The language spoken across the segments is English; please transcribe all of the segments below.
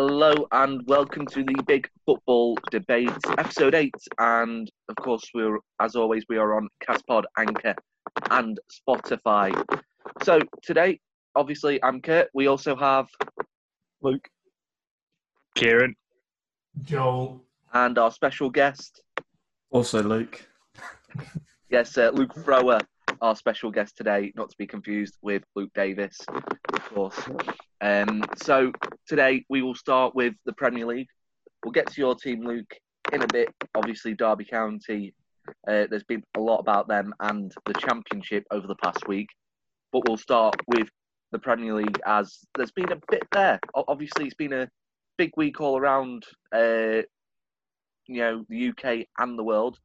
Hello and welcome to the Bigg Football Debate, episode eight. And of course, we're as always we are on Caspod, Anchor, and Spotify. So today, obviously, I'm Kurt. We also have Luke. Kieran. Joel. and our special guest. Also Luke. Yes, uh, Luke Thrower, our special guest today, not to be confused with Luke Davis, of course. Um, so today we will start with the Premier League. We'll get to your team, Luke, in a bit. Obviously, Derby County. Uh, there's been a lot about them and the Championship over the past week, but we'll start with the Premier League as there's been a bit there. Obviously, it's been a big week all around. Uh, you know, the UK and the world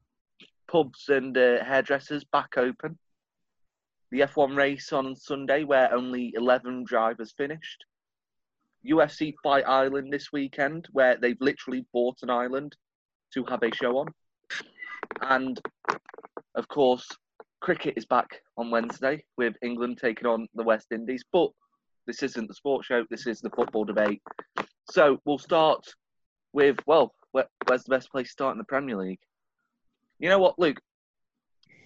pubs and uh, hairdressers back open. The F1 race on Sunday, where only 11 drivers finished. UFC Fight Island this weekend, where they've literally bought an island to have a show on. And of course, cricket is back on Wednesday with England taking on the West Indies. But this isn't the sports show, this is the football debate. So we'll start with, well, where, where's the best place to start in the Premier League? You know what, Luke?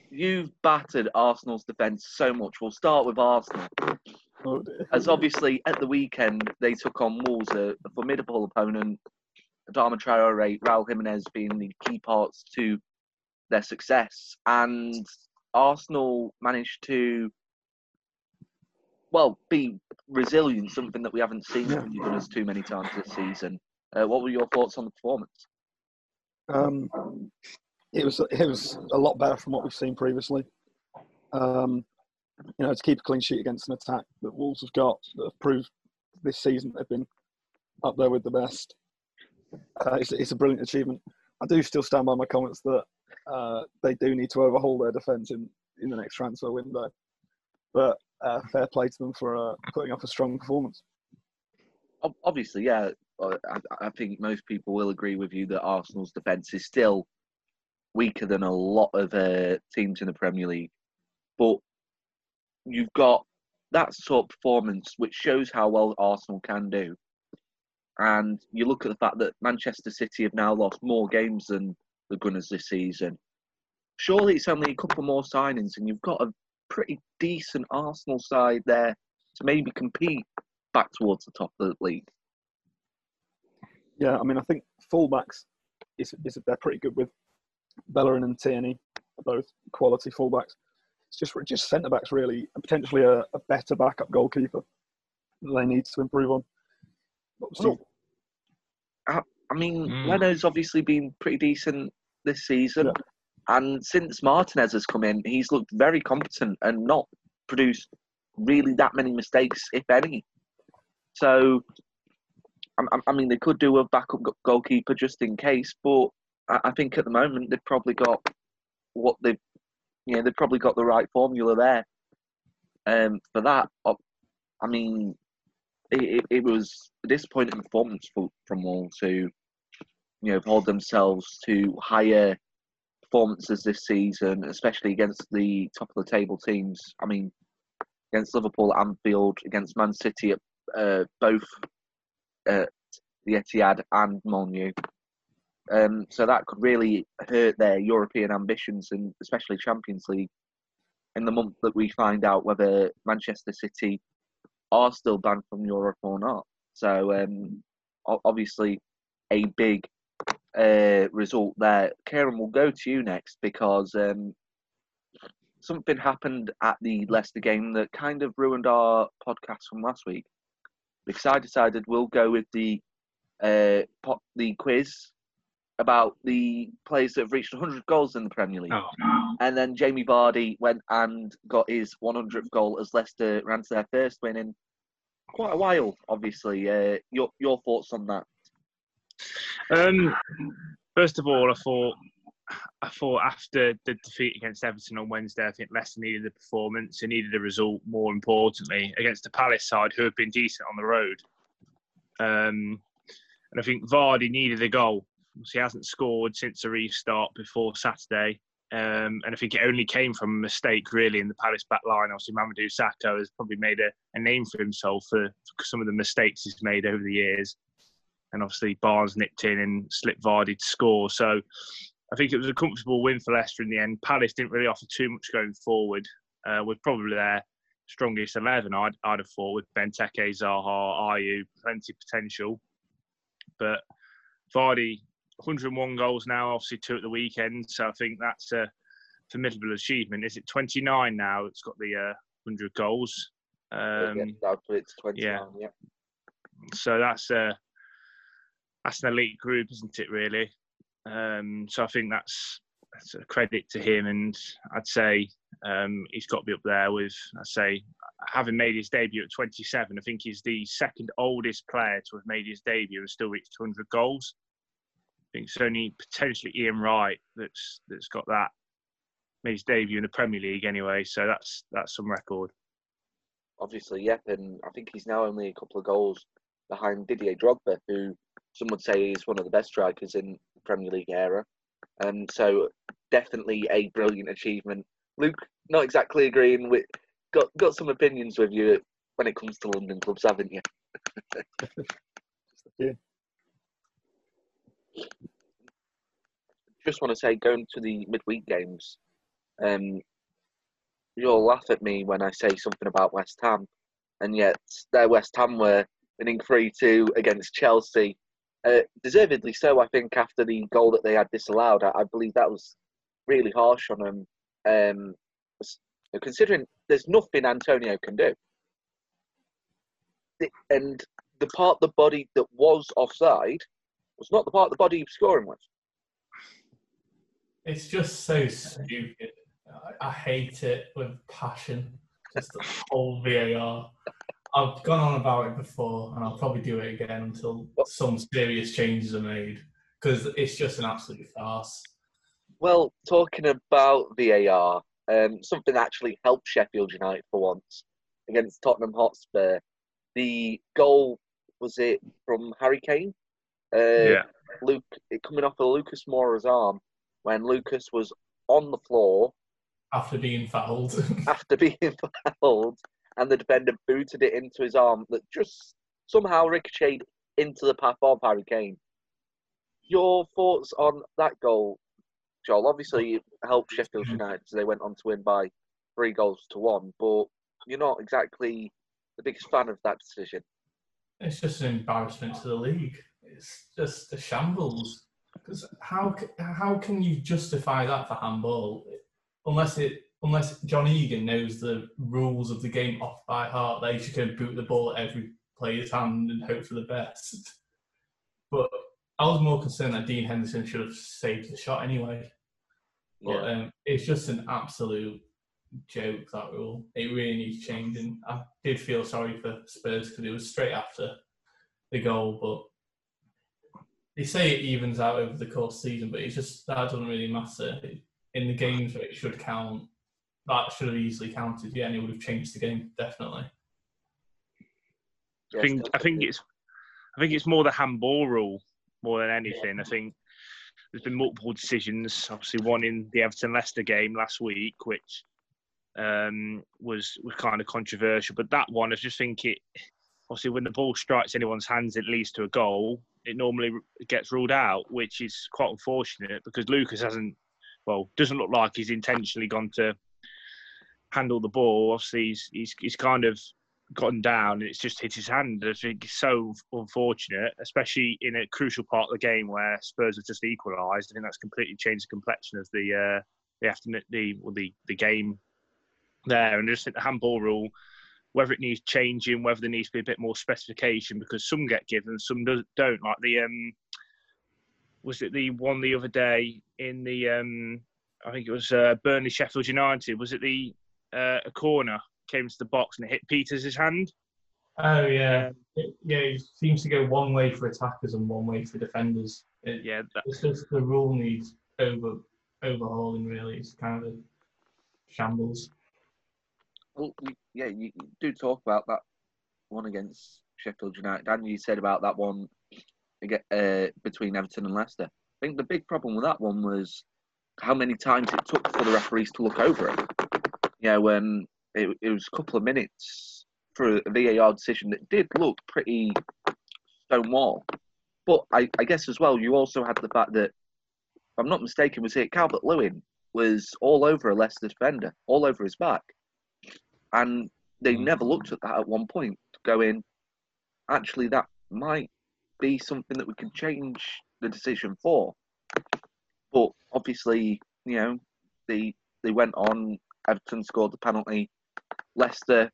You've battered Arsenal's defence so much. We'll start with Arsenal. Oh. As obviously at the weekend they took on Wolves, a, a formidable opponent. Adama Traore, Raul Jimenez being the key parts to their success, and Arsenal managed to, well, be resilient. Something that we haven't seen Yeah. from the Gunners too many times this season. Uh, what were your thoughts on the performance? Um, it was it was a lot better from what we've seen previously. Um, you know, to keep a clean sheet against an attack that Wolves have got that have proved this season they've been up there with the best. Uh, it's, it's a brilliant achievement. I do still stand by my comments that uh, they do need to overhaul their defence in, in the next transfer window. But uh, fair play to them for uh, putting up a strong performance. Obviously, yeah. I, I think most people will agree with you that Arsenal's defence is still weaker than a lot of uh, teams in the Premier League. But you've got that sort of performance which shows how well Arsenal can do. And you look at the fact that Manchester City have now lost more games than the Gunners this season. Surely it's only a couple more signings, and you've got a pretty decent Arsenal side there to maybe compete back towards the top of the league. Yeah, I mean, I think fullbacks is, is they're pretty good with Bellerin and Tierney, are both quality fullbacks. It's just just centre backs really, and potentially a, a better backup goalkeeper that they need to improve on. Obviously, Well, I mean, Mm. Leno's obviously been pretty decent this season, and since Martinez has come in, he's looked very competent and not produced really that many mistakes, if any. So, I, I- I mean, they could do a backup goalkeeper just in case, but I, think at the moment they've probably got what they've, you know, they've probably got the right formula there. Um, for that, I- mean, it, it, was a disappointing performance for, from Wolves who, you know, hold themselves to higher performances this season, especially against the top of the table teams. I mean, against Liverpool at Anfield, against Man City at uh, both uh, the Etihad and Molineux. Um, so that could really hurt their European ambitions and especially Champions League in the month that we find out whether Manchester City are still banned from Europe or not. So um, obviously, a big uh, result there. Kieran, we'll go to you next because um, something happened at the Leicester game that kind of ruined our podcast from last week. Because I decided we'll go with the uh, pop, the quiz about the players that have reached 100 goals in the Premier League. Oh, And then Jamie Vardy went and got his 100th goal as Leicester ran to their first win in quite a while. Obviously, uh, your your thoughts on that? Um, first of all, I thought I thought after the defeat against Everton on Wednesday, I think Leicester needed a performance. They needed a result. More importantly, against the Palace side, who have been decent on the road. Um, and I think Vardy needed a goal. He hasn't scored since the restart before Saturday. Um, and I think it only came from a mistake, really, in the Palace back line. Obviously, Mamadou Sakho has probably made a, a name for himself for, for some of the mistakes he's made over the years. and obviously Barnes nipped in and slipped Vardy to score. So I think it was a comfortable win for Leicester in the end. Palace didn't really offer too much going forward. Uh, with probably their strongest eleven, I'd, I'd have thought with Benteke, Zaha, Ayew, plenty of potential. But Vardy, 101 goals now, obviously two at the weekend. So I think that's a formidable achievement. Is it 29 now? It's got the uh, 100 goals. Um, yeah, I'd put it to 29, yeah. yeah. so that's a that's an elite group, isn't it? Really. Um, so I think that's that's a credit to him, and I'd say um, he's got to be up there with. I say having made his debut at 27, I think he's the second oldest player to have made his debut and still reached 200 goals. I think it's only potentially Ian Wright that's that's got that made his debut in the Premier League anyway. So that's that's some record. Obviously, yep, and I think he's now only a couple of goals behind Didier Drogba, who some would say is one of the best strikers in the Premier League era. And so, definitely a brilliant achievement. Luke, not exactly agreeing with, got got some opinions with you when it comes to London clubs, haven't you? Yeah. Just want to say, going to the midweek games, um, you'll laugh at me when I say something about West Ham, and yet their West Ham were winning 3 2 against Chelsea. Uh, deservedly so, I think, after the goal that they had disallowed. I, I believe that was really harsh on them, um, considering there's nothing Antonio can do. The- And the part of the body that was offside was not the part of the body was scoring with. It's just so stupid. I, I hate it with passion. Just the whole VAR. I've gone on about it before, and I'll probably do it again until some serious changes are made because it's just an absolute farce. Well, talking about VAR, um, something that actually helped Sheffield United for once against Tottenham Hotspur. The goal was it from Harry Kane? Uh, yeah, Luke, it coming off of Lucas Moura's arm when Lucas was on the floor After being fouled, after being fouled, and the defender booted it into his arm that just somehow ricocheted into the path of Harry Kane. Your thoughts on that goal, Joel? Obviously, it helped Sheffield United as they went on to win by three goals to one, but you're not exactly the biggest fan of that decision. it's just an embarrassment to the league. It's just a shambles. Because how how can you justify that for handball unless it unless John Egan knows the rules of the game off by heart? They should can boot the ball at every player's hand and hope for the best. But I was more concerned that Dean Henderson should have saved the shot anyway. But Yeah. um, it's just an absolute joke that rule. It really needs changing. I did feel sorry for Spurs because it was straight after the goal, but they say it evens out over the course of the season, but it's just that doesn't really matter. In the games where it should count, that should have easily counted. Yeah, and it would have changed the game definitely. I think I think it's I think it's more the handball rule more than anything. I think there's been multiple decisions. Obviously, one in the Everton Leicester game last week, which um, was was kind of controversial. But that one, I just think it. Obviously, when the ball strikes anyone's hands, it leads to a goal. It normally gets ruled out, which is quite unfortunate because Lucas hasn't. Well, doesn't look like he's intentionally gone to handle the ball. Obviously, he's he's, he's kind of gotten down and it's just hit his hand. I think it's so unfortunate, especially in a crucial part of the game where Spurs have just equalised. I think that's completely changed the complexion of the uh, the afternoon, the well, the the game there. And I just think the handball rule, whether it needs changing, whether there needs to be a bit more specification, because some get given, some do- don't. Like the um, was it the one the other day in the um, I think it was uh, Burnley Sheffield United. Was it the uh, a corner came to the box and it hit Peters' hand? Oh yeah, it, yeah. It seems to go one way for attackers and one way for defenders. It, Yeah, that, It's just the rule needs over overhauling. Really, it's kind of a shambles. Well, yeah, you do talk about that one against Sheffield United, and you said about that one uh, between Everton and Leicester. I think the big problem with that one was how many times it took for the referees to look over it. You know, um, it, it was a couple of minutes for a VAR decision that did look pretty stonewall. But I, I guess as well, you also had the fact that, if I'm not mistaken, was it Calvert Lewin was all over a Leicester defender, all over his back. And they Mm. never looked at that at one point, going, actually, that might be something that we can change the decision for. But obviously, you know, they they went on. Everton scored the penalty. Leicester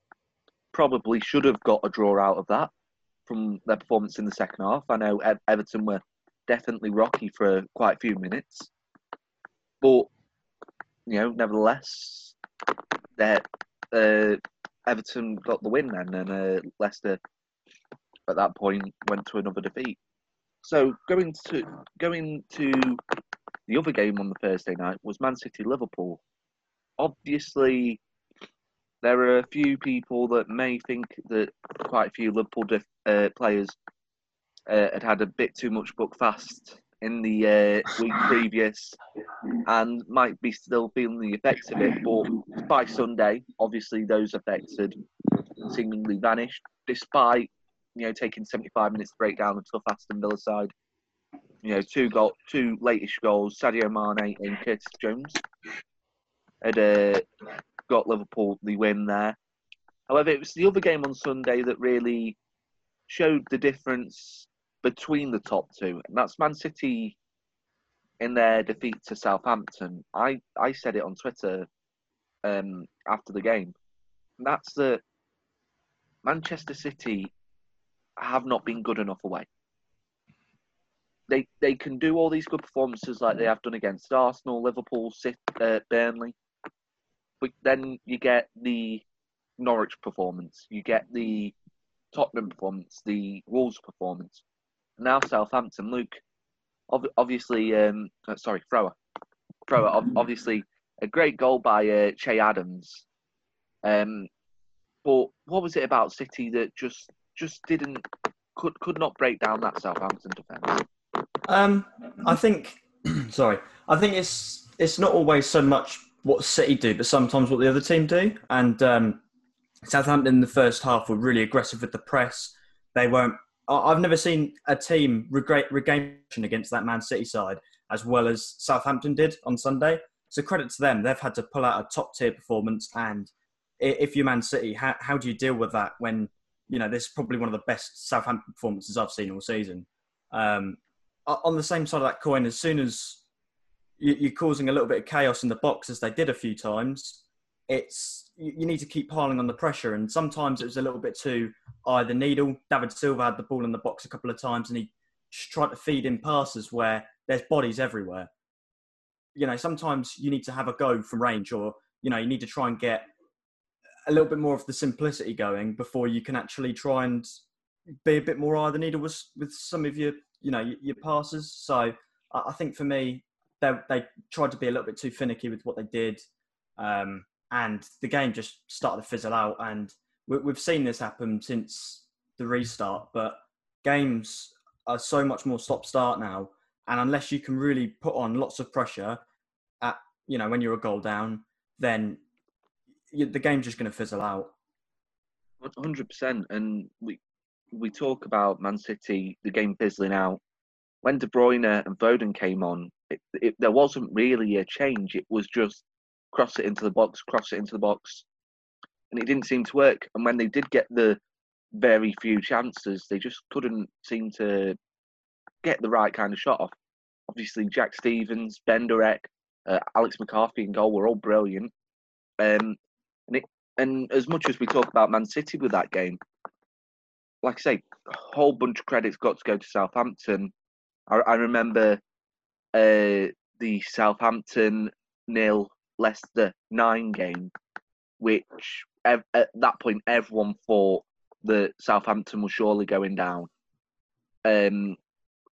probably should have got a draw out of that from their performance in the second half. I know Everton were definitely rocky for quite a few minutes, but you know, nevertheless, that uh, Everton got the win then, and uh, Leicester at that point went to another defeat. So going to going to the other game on the Thursday night was Man City Liverpool. Obviously, there are a few people that may think that quite a few Liverpool def- uh, players uh, had had a bit too much book fast in the uh, week previous and might be still feeling the effects of it. But by Sunday, obviously, those effects had seemingly vanished, despite you know taking 75 minutes to break down the tough Aston Villa side. You know, two goal, two latest goals, Sadio Mane and Curtis Jones had uh, got Liverpool the win there. However, it was the other game on Sunday that really showed the difference between the top two, and that's Man City in their defeat to Southampton. I, I said it on Twitter um, after the game. And that's that Manchester City have not been good enough away. They they can do all these good performances like they have done against Arsenal, Liverpool, City, uh, Burnley, but then you get the Norwich performance, you get the Tottenham performance, the Wolves performance, now Southampton. Luke, ob- obviously, um, uh, sorry, Thrower, Thrower, ob- obviously a great goal by uh, Che Adams. Um, but what was it about City that just just didn't could could not break down that Southampton defence? Um, I think, sorry, I think it's it's not always so much what City do, but sometimes what the other team do. And um, Southampton in the first half were really aggressive with the press. They weren't. I've never seen a team regain, regain against that Man City side as well as Southampton did on Sunday. So credit to them. They've had to pull out a top tier performance. And if you're Man City, how, how do you deal with that when you know this is probably one of the best Southampton performances I've seen all season? Um, on the same side of that coin, as soon as you're causing a little bit of chaos in the box, as they did a few times, it's you need to keep piling on the pressure. And sometimes it was a little bit too eye the needle. David Silva had the ball in the box a couple of times, and he tried to feed in passes where there's bodies everywhere. You know, sometimes you need to have a go from range, or you know, you need to try and get a little bit more of the simplicity going before you can actually try and be a bit more eye the needle with, with some of your you know your, passes. So I think for me, they they tried to be a little bit too finicky with what they did, um, and the game just started to fizzle out. And we, we've seen this happen since the restart, but games are so much more stop start now, and unless you can really put on lots of pressure at you know when you're a goal down, then you, the game's just going to fizzle out. Hundred percent, and we we talk about Man City, the game fizzling out. When De Bruyne and Foden came on, it, it, there wasn't really a change. It was just cross it into the box, cross it into the box, and it didn't seem to work. And when they did get the very few chances, they just couldn't seem to get the right kind of shot off. Obviously, Jack Stephens, Bednarek, uh, Alex McCarthy, and goal were all brilliant. Um, and it and as much as we talk about Man City with that game, like I say, a whole bunch of credits got to go to Southampton. I, I remember uh, the Southampton nil Leicester nine game, which ev- at that point everyone thought that Southampton was surely going down. Um,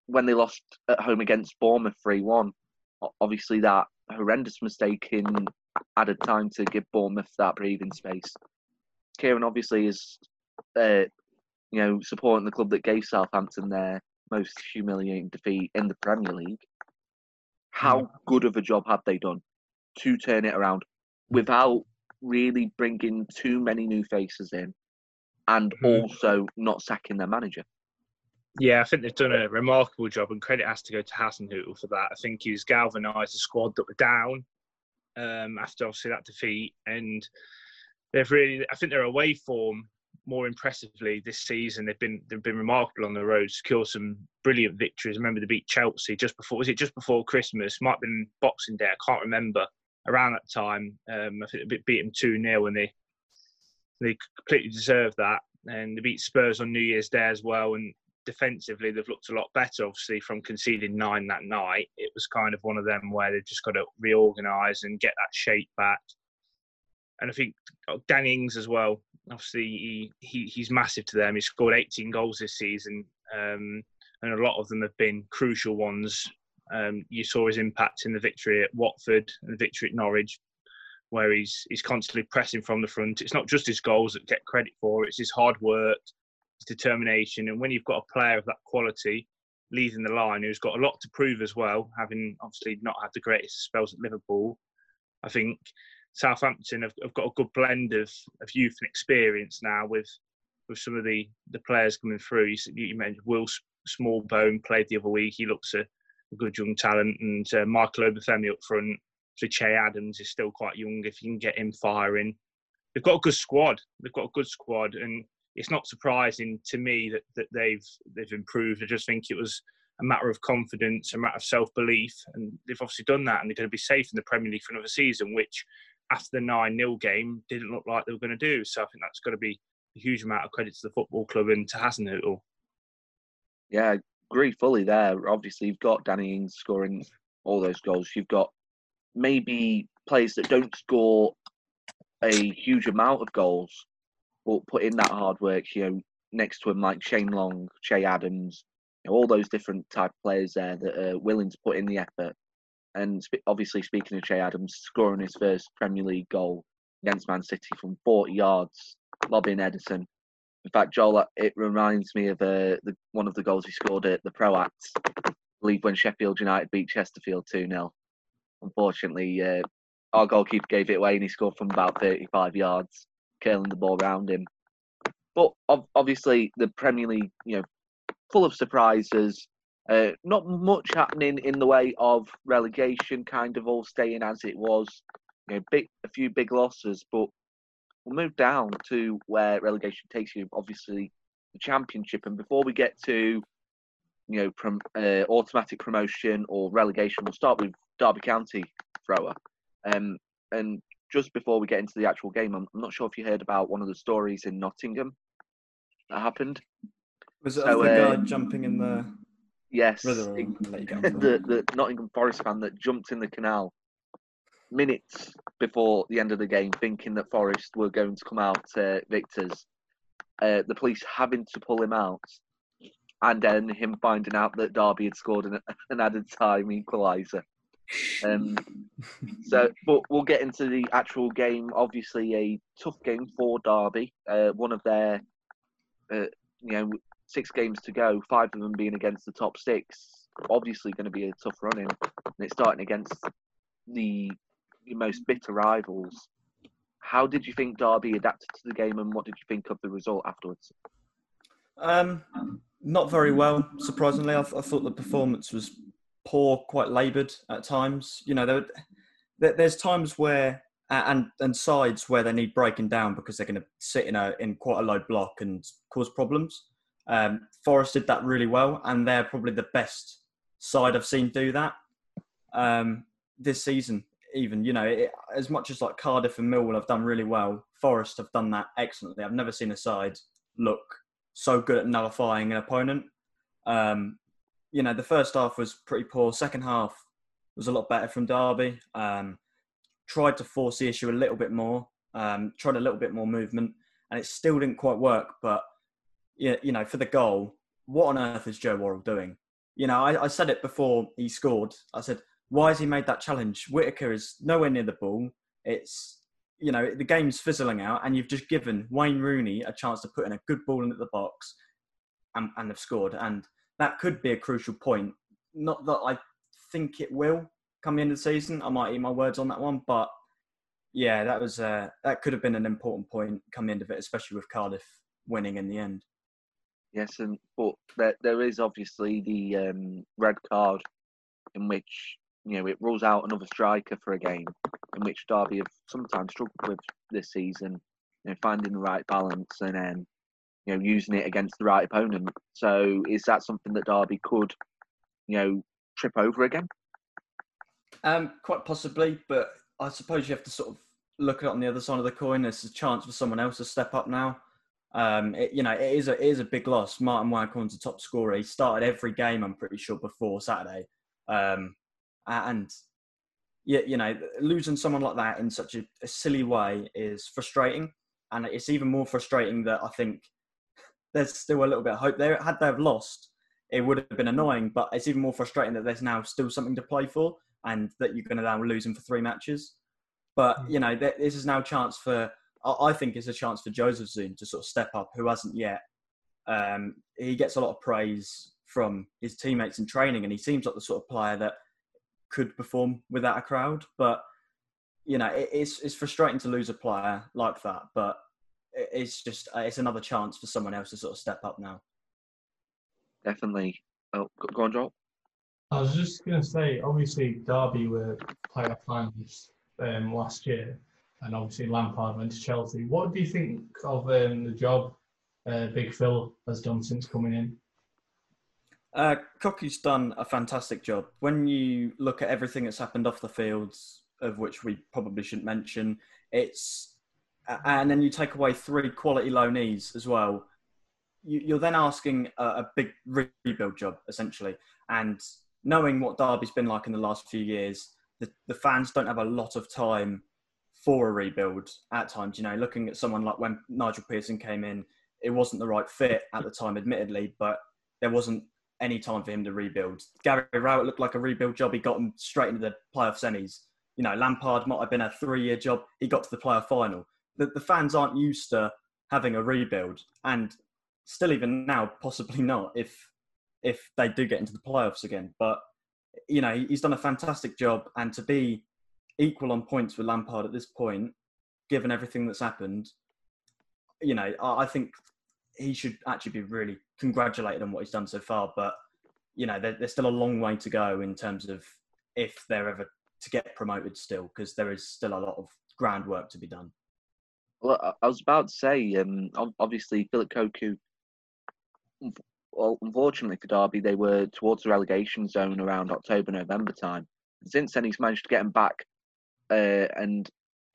when they lost at home against Bournemouth three one, obviously that horrendous mistake in added time to give Bournemouth that breathing space. Kieran obviously is, uh, you know, supporting the club that gave Southampton their most humiliating defeat in the Premier League. How good of a job have they done to turn it around without really bringing too many new faces in, and Mhm. also not sacking their manager? Yeah, I think they've done a remarkable job, and credit has to go to Hasenhüttl for that. I think he's galvanised the squad that were down um, after obviously that defeat, and they've really. I think their away form more impressively this season. They've been they've been remarkable on the road, secured some brilliant victories. I remember they beat Chelsea just before was it just before Christmas? Might have been Boxing Day. I can't remember. Around that time, um, I think they beat them two 0 and they they completely deserved that. And they beat Spurs on New Year's Day as well. And defensively, they've looked a lot better. Obviously, from conceding nine that night, it was kind of one of them where they've just got to reorganise and get that shape back. And I think oh, Danny Ings as well obviously he, he, he's massive to them. He's scored 18 goals this season, um, and a lot of them have been crucial ones. Um, you saw his impact in the victory at Watford and the victory at Norwich, where he's he's constantly pressing from the front. It's not just his goals that get credit for; it's his hard work, his determination, and when you've got a player of that quality leading the line, who's got a lot to prove as well, having obviously not had the greatest spells at Liverpool, I think Southampton have, have got a good blend of, of youth and experience now with with some of the, the players coming through. You, you mentioned Will Smallbone played the other week. He looks a, good young talent, and uh, Michael Obafemi up front. So Che Adams is still quite young. If you can get him firing, they've got a good squad. They've got a good squad, and it's not surprising to me that, that they've they've improved. I just think it was a matter of confidence, a matter of self belief, and they've obviously done that, and they're going to be safe in the Premier League for another season, which after the 9 0 game didn't look like they were going to do. So I think that's got to be a huge amount of credit to the football club and to Hasenhüttl. Yeah, agree fully there. Obviously, you've got Danny Ings scoring all those goals. You've got maybe players that don't score a huge amount of goals, but put in that hard work. You know, next to him like Shane Long, Che Adams, you know, all those different type of players there that are willing to put in the effort and obviously speaking of Che Adams, scoring his first Premier League goal against Man City from 40 yards, lobbing Ederson. In fact, Joel, it reminds me of uh, the, one of the goals he scored at the Pro I believe when Sheffield United beat Chesterfield 2 0. Unfortunately, uh, our goalkeeper gave it away and he scored from about 35 yards, curling the ball around him. But obviously, the Premier League, you know, full of surprises, uh, not much happening in the way of relegation, kind of all staying as it was. You know, big a few big losses, but we'll move down to where relegation takes you. Obviously, the championship. And before we get to you know, prom, uh, automatic promotion or relegation, we'll start with Derby County thrower. Um, and just before we get into the actual game, I'm, I'm, not sure if you heard about one of the stories in Nottingham that happened. Was it so, the guy um, jumping in the Yes, the, the Nottingham Forest fan that jumped in the canal minutes before the end of the game, thinking that Forest were going to come out uh, victors. Uh, the police having to pull him out, and then him finding out that Derby had scored an, an added time equaliser. Um, so, but we'll get into the actual game. Obviously, a tough game for Derby. Uh, one of their, uh, you know, six games to go, five of them being against the top six. Obviously, going to be a tough running, and it's starting against the, the most bitter rivals. How did you think Derby adapted to the game, and what did you think of the result afterwards? Um, not very well, surprisingly. I, I thought the performance was poor, quite laboured at times. You know, there, there, there's times where and and sides where they need breaking down because they're going to sit in a in quite a low block and cause problems. Um, Forest did that really well, and they're probably the best side I've seen do that um, this season. Even you know, it, as much as like Cardiff and Millwall have done really well, Forest have done that excellently. I've never seen a side look so good at nullifying an opponent. Um, you know, the first half was pretty poor. Second half was a lot better from Derby. Um, tried to force the issue a little bit more. Um, tried a little bit more movement, and it still didn't quite work. But you know, for the goal, what on earth is Joe Worrall doing? You know, I, I said it before he scored. I said, why has he made that challenge? Whittaker is nowhere near the ball. It's, you know, the game's fizzling out, and you've just given Wayne Rooney a chance to put in a good ball into the box and, and have scored. And that could be a crucial point. Not that I think it will come the the season. I might eat my words on that one, but yeah, that was uh, that could have been an important point come the end of it, especially with Cardiff winning in the end. Yes, and but there there is obviously the um, red card in which you know it rules out another striker for a game, in which Derby have sometimes struggled with this season. You know, finding the right balance and then you know using it against the right opponent. So is that something that Derby could you know trip over again? Um, quite possibly, but I suppose you have to sort of look at it on the other side of the coin. There's a chance for someone else to step up now. Um, it, you know, it is a it is a big loss. Martin Waghorn's a top scorer. He started every game, I'm pretty sure, before Saturday. Um, and yeah, you know, losing someone like that in such a, a, silly way is frustrating, and it's even more frustrating that I think there's still a little bit of hope there. Had they have lost, it would have been annoying, but it's even more frustrating that there's now still something to play for, and that you're going to now lose them for three matches. But hmm. you know, this is now a chance for I think it's a chance for Jozefzoon to sort of step up, who hasn't yet. Um, he gets a lot of praise from his teammates in training, and he seems like the sort of player that could perform without a crowd. But you know, it, it's it's frustrating to lose a player like that. But it's just uh, it's another chance for someone else to sort of step up now. Definitely. Oh, go on, Joel. I was just going to say, obviously, Derby were playoff finalists um, last year, and obviously Lampard went to Chelsea. What do you think of um, the job uh, Big Phil has done since coming in? Uh, Cocu's done a fantastic job. When you look at everything that's happened off the fields, of which we probably shouldn't mention, it's and then you take away three quality loanees as well. You, are then asking a, a, big rebuild job essentially, and knowing what Derby's been like in the last few years, the, the fans don't have a lot of time for a rebuild at times. You know, looking at someone like when Nigel Pearson came in, it wasn't the right fit at the time, admittedly, but there wasn't any time for him to rebuild. Gary Rowett looked like a rebuild job. He got him straight into the playoff semis. You know, Lampard might have been a three-year job. He got to the playoff final. The, the fans aren't used to having a rebuild, and still even now, possibly not if if they do get into the playoffs again. But you know, he's done a fantastic job, and to be equal on points with Lampard at this point, given everything that's happened, you know, I think he should actually be really congratulated on what he's done so far. But you know, there, there's still a long way to go in terms of if they're ever to get promoted still, because there is still a lot of groundwork to be done. Well, I was about to say, um, obviously Philip Cocu. Well, unfortunately for Derby, they were towards the relegation zone around October, November time. Since then, he's managed to get them back uh, and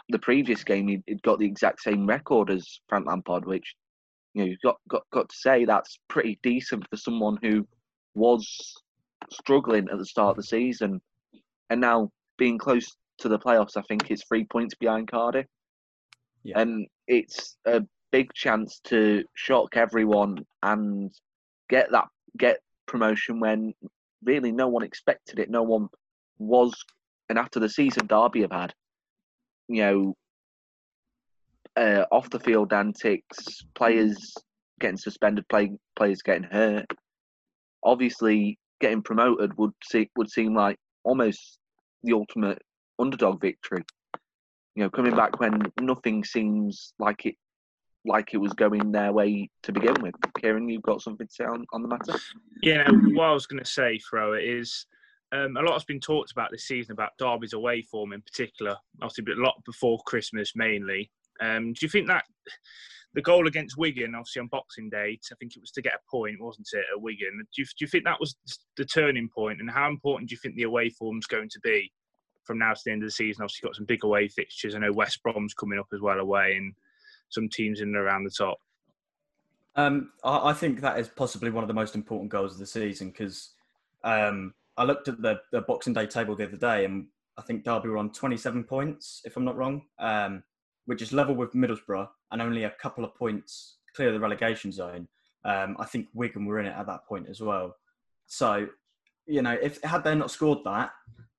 the previous game he'd, got the exact same record as Frank Lampard, which you know you've got, got got to say that's pretty decent for someone who was struggling at the start of the season, and now being close to the playoffs, I think it's three points behind Cardiff, yeah. and it's a big chance to shock everyone and get that get promotion when really no one expected it. No one was and after the season Derby have had, you know, uh, off the field antics, players getting suspended, play, players getting hurt. Obviously, getting promoted would see, would seem like almost the ultimate underdog victory. You know, coming back when nothing seems like it like it was going their way to begin with. Kieran, you've got something to say on, on the matter? Yeah, what I was going to say, Fro, is um, a lot has been talked about this season about Derby's away form in particular. Obviously, a lot before Christmas mainly. Um, do you think that the goal against Wigan, obviously on Boxing Day, I think it was to get a point, wasn't it, at Wigan? Do you, do you think that was the turning point? and how important do you think the away form is going to be from now to the end of the season? Obviously, got some big away fixtures. I know West Brom's coming up as well away, and some teams in and around the top. Um, I, I, think that is possibly one of the most important goals of the season because um, I looked at the, the Boxing Day table the other day, and I think Derby were on 27 points, if I'm not wrong, um, which is level with Middlesbrough and only a couple of points clear of the relegation zone. Um, I think Wigan were in it at that point as well. So, you know, if had they not scored that,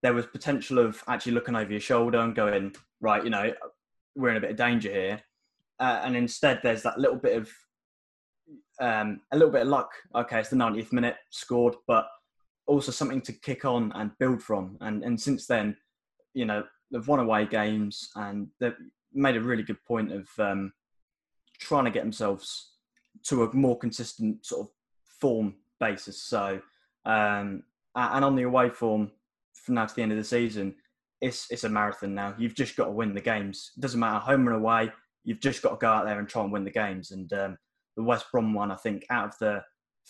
there was potential of actually looking over your shoulder and going, right, you know, we're in a bit of danger here. Uh, and instead, there's that little bit of um, a little bit of luck. Okay, it's the 90th minute, scored, but also something to kick on and build from. And and since then, you know, they've won away games and made a really good point of um, trying to get themselves to a more consistent sort of form basis. So, um, and on the away form from now to the end of the season, it's it's a marathon now. You've just got to win the games. It doesn't matter home or away. You've just got to go out there and try and win the games. And um, the West Brom one, I think, out of the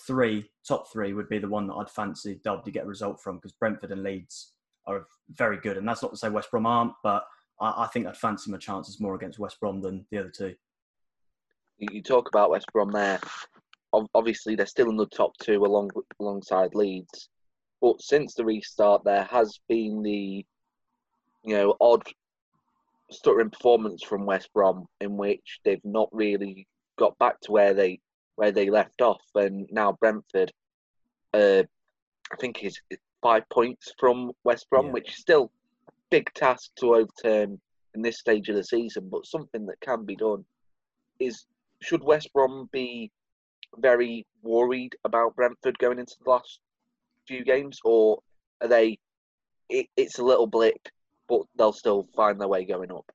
three top three would be the one that I'd fancy Derby to get a result from because Brentford and Leeds are very good. And that's not to say West Brom aren't, but I, I think I'd fancy my chances more against West Brom than the other two. You talk about West Brom there. Obviously, they're still in the top two along alongside Leeds. But since the restart, there has been the, you know, odd stuttering performance from West Brom in which they've not really got back to where they where they left off, and now Brentford, uh, I think is five points from West Brom, yeah. which is still big task to overturn in this stage of the season, but something that can be done. Is should West Brom be very worried about Brentford going into the last few games, or are they? It, it's a little blip, but they'll still find their way going up.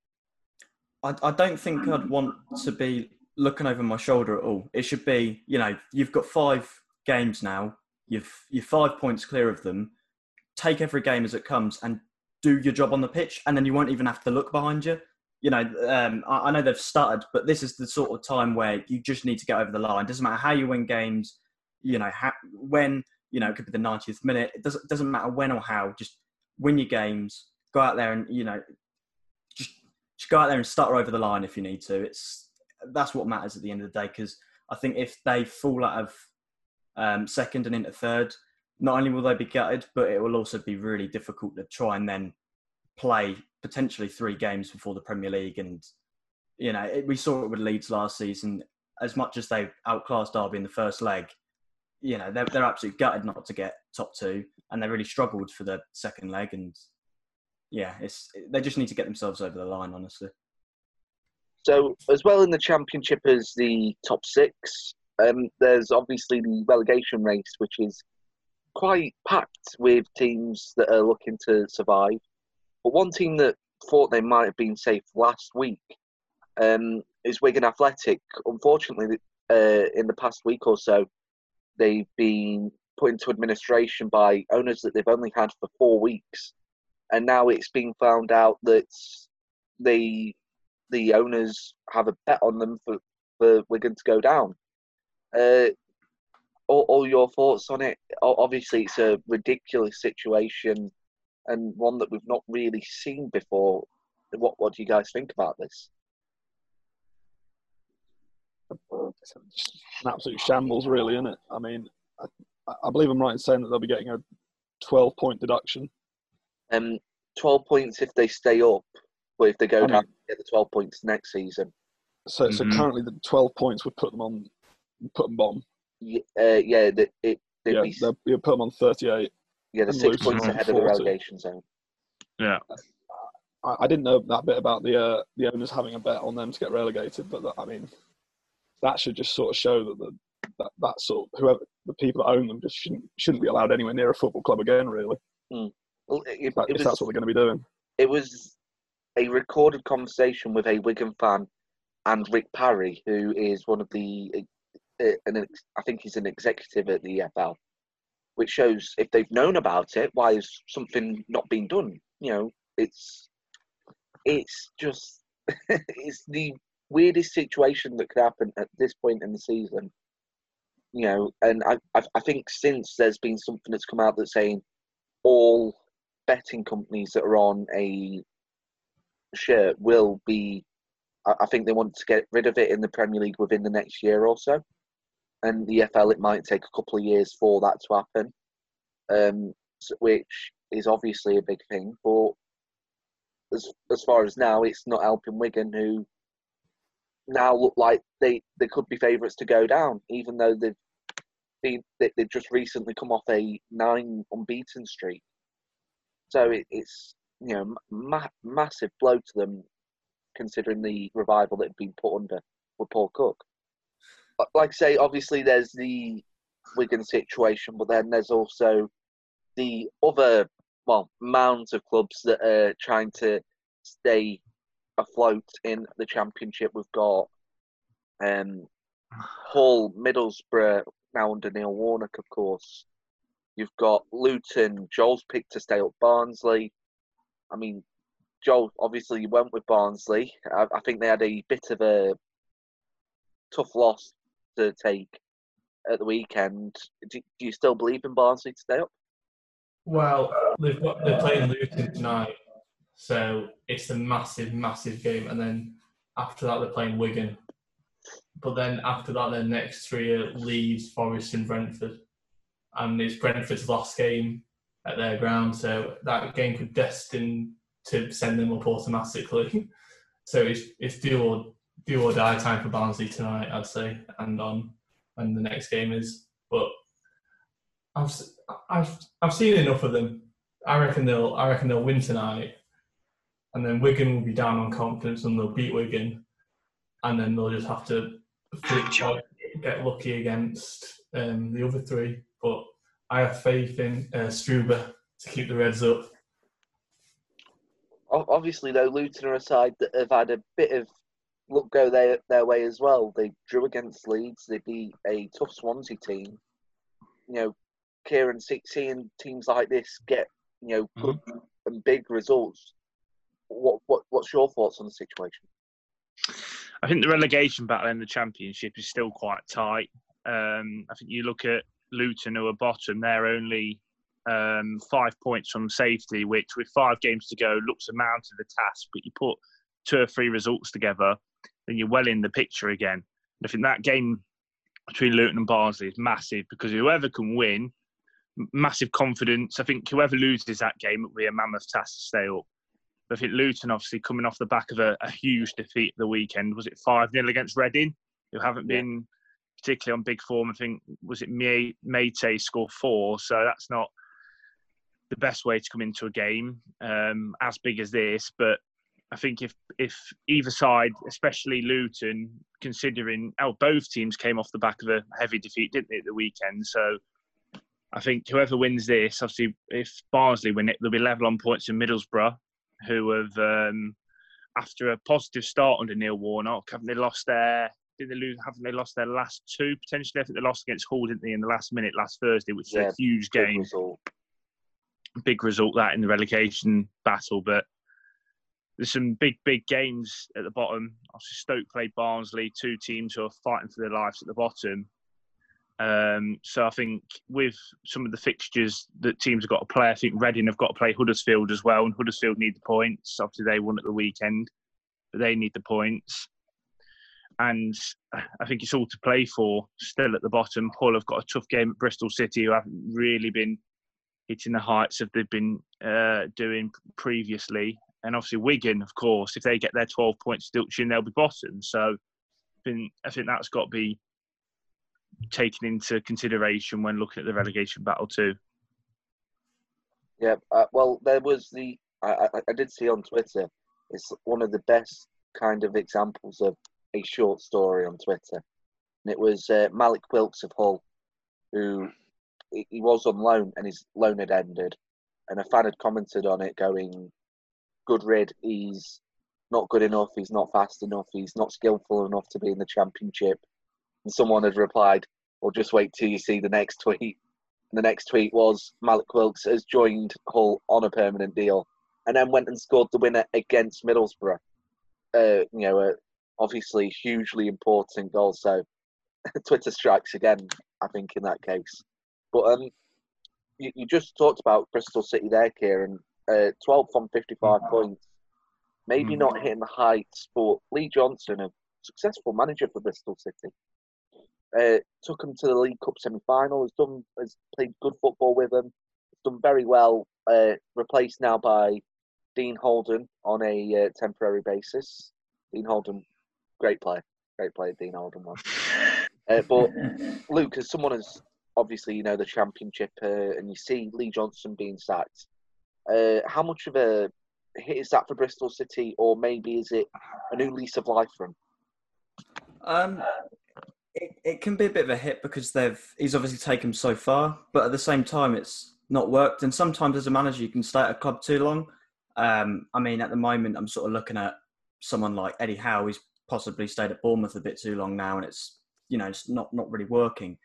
I, I don't think I'd want to be looking over my shoulder at all. It should be, you know, you've got five games now. You've you're five points clear of them. Take every game as it comes and do your job on the pitch, and then you won't even have to look behind you. You know, um, I, I, know they've started, but this is the sort of time where you just need to get over the line. Doesn't matter how you win games. You know, how, when you know it could be the 90th minute. It doesn't doesn't matter when or how. Just win your games. Go out there and you know, just, just go out there and stutter over the line if you need to. It's that's what matters at the end of the day. Because I think if they fall out of um, second and into third, not only will they be gutted, but it will also be really difficult to try and then play potentially three games before the Premier League. And you know, it, we saw it with Leeds last season. As much as they outclassed Derby in the first leg, you know they're they're absolutely gutted not to get top two, and they really struggled for the second leg. And yeah, it's they just need to get themselves over the line, honestly. So, as well in the championship as the top six, um, there's obviously the relegation race, which is quite packed with teams that are looking to survive. But one team that thought they might have been safe last week um, is Wigan Athletic. Unfortunately, uh, in the past week or so, they've been put into administration by owners that they've only had for four weeks, and now it's been found out that they the owners have a bet on them for, for Wigan to go down. Uh, all, all your thoughts on it? Obviously, it's a ridiculous situation and one that we've not really seen before. What What do you guys think about this? An absolute shambles, really, isn't it? I mean, I, I believe I'm right in saying that they'll be getting a 12 point deduction. Um, 12 points if they stay up, but if they go I down, mean, get the 12 points next season. So, mm-hmm. so currently the 12 points would put them on, put them bottom. Yeah, uh, yeah, the, it, yeah, be, you put them on 38. Yeah, the six points ahead 40. of the relegation zone. Yeah. I, I, didn't know that bit about the uh, the owners having a bet on them to get relegated, but that, I mean, that should just sort of show that the that, that sort of, whoever the people that own them just shouldn't shouldn't be allowed anywhere near a football club again. Really, mm. well, it, if, if was, that's what they're going to be doing. It was a recorded conversation with a Wigan fan and Rick Parry, who is one of the, an, I think he's an executive at the EFL, which shows if they've known about it, why is something not being done? You know, it's it's just it's the weirdest situation that could happen at this point in the season. You know, and I I, think since there's been something that's come out that's saying all betting companies that are on a shirt will be. I think they want to get rid of it in the Premier League within the next year or so, and the EFL it might take a couple of years for that to happen, um, which is obviously a big thing. But as as far as now, it's not helping Wigan, who now look like they, they could be favourites to go down, even though they've been they, have just recently come off a nine unbeaten streak. So it, it's you know, ma- massive blow to them, considering the revival that had been put under with Paul Cook. Like I say, obviously there's the Wigan situation, but then there's also the other, well, mounds of clubs that are trying to stay afloat in the championship. We've got um, Hull, Middlesbrough, now under Neil Warnock, of course. You've got Luton. Joel's picked to stay up Barnsley. I mean, Joel obviously went with Barnsley. I, I think they had a bit of a tough loss to take at the weekend. Do, do you still believe in Barnsley to stay up? Well, they've got, they're playing Luton tonight, so it's a massive, massive game. And then after that, they're playing Wigan. But then after that, their next three are Leeds, Forest, and Brentford. And it's Brentford's last game at their ground, so that game could destine to send them up automatically. so it's it's do or do or die time for Barnsley tonight, I'd say, and on when the next game is. But I've I've I've seen enough of them. I reckon they'll I reckon they'll win tonight, and then Wigan will be down on confidence and they'll beat Wigan, and then they'll just have to get lucky against um, the other three. But I have faith in uh, Struber to keep the Reds up. Obviously, though, Luton are a side that have had a bit of luck go their their way as well. They drew against Leeds. They beat a tough Swansea team. You know, Kieran, seeing teams like this get you know good mm-hmm. and big results. What what what's your thoughts on the situation? I think the relegation battle in the championship is still quite tight. Um, I think you look at Luton, who are bottom, they're only um, five points from safety, which with five games to go looks a mountain of the task. But you put two or three results together, then you're well in the picture again. And I think that game between Luton and Barnsley is massive because whoever can win, massive confidence. I think whoever loses that game it'll be a mammoth task to stay up. But I think Luton, obviously, coming off the back of a, a huge defeat the weekend, was it 5 0 against Reading, who haven't yeah. been particularly on big form. I think, was it Meite scored four? So that's not the best way to come into a game um, as big as this. But I think if if either side, especially Luton, considering how both teams came off the back of a heavy defeat, didn't they, at the weekend? So I think whoever wins this, obviously, if Barnsley win it, they'll be level on points in Middlesbrough, who have um, after a positive start under Neil Warnock, haven't they lost their did they lose? Haven't they lost their last two potentially? I think they lost against Hull, didn't they, in the last minute last Thursday, which yeah, is a huge game. Result big result that in the relegation battle. But there's some big, big games at the bottom. Obviously, Stoke played Barnsley, two teams who are fighting for their lives at the bottom. Um, so I think with some of the fixtures that teams have got to play, I think Reading have got to play Huddersfield as well, and Huddersfield need the points. Obviously, they won at the weekend, but they need the points. And I think it's all to play for still at the bottom. Hull have got a tough game at Bristol City, who haven't really been hitting the heights that they've been uh, doing previously. And obviously Wigan, of course, if they get their 12 points deduction, they'll be bottom. So I think, I think that's got to be taken into consideration when looking at the relegation battle too. Yeah, uh, well, there was the I, I, I did see on Twitter. It's one of the best kind of examples of a short story on Twitter, and it was uh, Malik Wilks of Hull, who he was on loan and his loan had ended, and a fan had commented on it, going, "Good rid. He's not good enough. He's not fast enough. He's not skillful enough to be in the championship." And someone had replied, "Well, just wait till you see the next tweet." And the next tweet was Malik Wilks has joined Hull on a permanent deal, and then went and scored the winner against Middlesbrough. Uh, you know, uh, obviously hugely important goal. So Twitter strikes again. I think in that case. But um, you, you just talked about Bristol City there, Kieran. Uh, 12 from 55 points. Maybe mm. not hitting the heights, but Lee Johnson, a successful manager for Bristol City, uh, took him to the League Cup semi-final. Has done, has played good football with him. Has done very well. Uh, replaced now by Dean Holden on a uh, temporary basis. Dean Holden, great player, great player. Dean Holden was. Uh, but Luke, as someone as obviously you know the championship uh, and you see Lee Johnson being sacked. Uh, how much of a hit is that for Bristol City, or maybe is it a new lease of life for him? Um, it, it can be a bit of a hit because they've he's obviously taken so far, but at the same time it's not worked. And sometimes as a manager, you can stay at a club too long. Um, I mean, at the moment, I'm sort of looking at someone like Eddie Howe. He's possibly stayed at Bournemouth a bit too long now, and it's you know it's not not really working.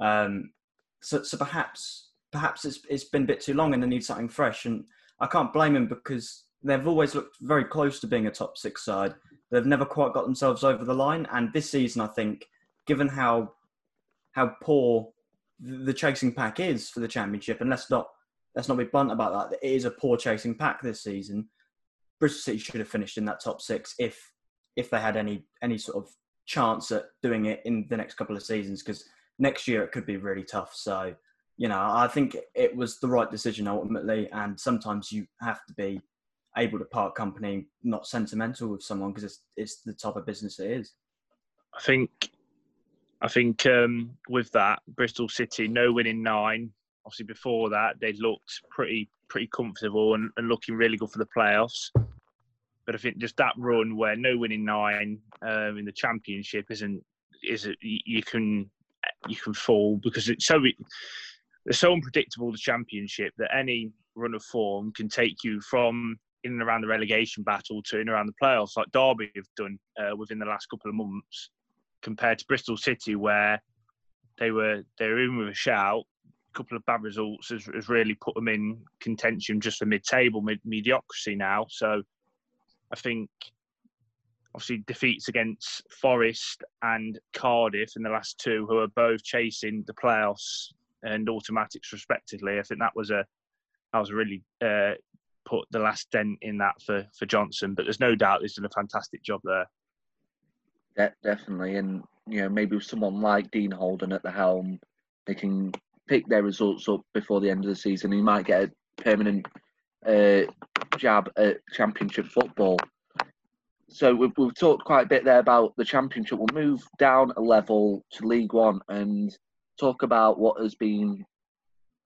Um, so so perhaps perhaps it's it's been a bit too long and they need something fresh. And I can't blame them because they've always looked very close to being a top six side. They've never quite got themselves over the line. And this season, I think, given how how poor the chasing pack is for the championship, and let's not let's not be blunt about that. It is a poor chasing pack this season. Bristol City should have finished in that top six if if they had any any sort of chance at doing it in the next couple of seasons because next year it could be really tough. So you know, I think it was the right decision ultimately. And sometimes you have to be able to part company, not sentimental with someone because it's it's the type of business it is. I think, I think um, with that Bristol City, no winning nine. Obviously, before that they looked pretty pretty comfortable and, and looking really good for the playoffs. But I think just that run where no winning nine um, in the championship isn't is it, you can you can fall because it's so they're so unpredictable the championship that any run of form can take you from in and around the relegation battle to in and around the playoffs, like Derby have done uh, within the last couple of months, compared to Bristol City, where they were they were in with a shout. A couple of bad results has, has really put them in contention just for mid-table mid- mediocrity now. So I think obviously defeats against Forest and Cardiff in the last two, who are both chasing the playoffs and automatics respectively. I think that was a that was really uh, put the last dent in that for for Johnson. But there's no doubt he's done a fantastic job there. De- definitely, and you know maybe with someone like Dean Holden at the helm, they can pick their results up before the end of the season. He might get a permanent uh, jab at Championship football. So we've, we've talked quite a bit there about the Championship. We'll move down a level to League One and talk about what has been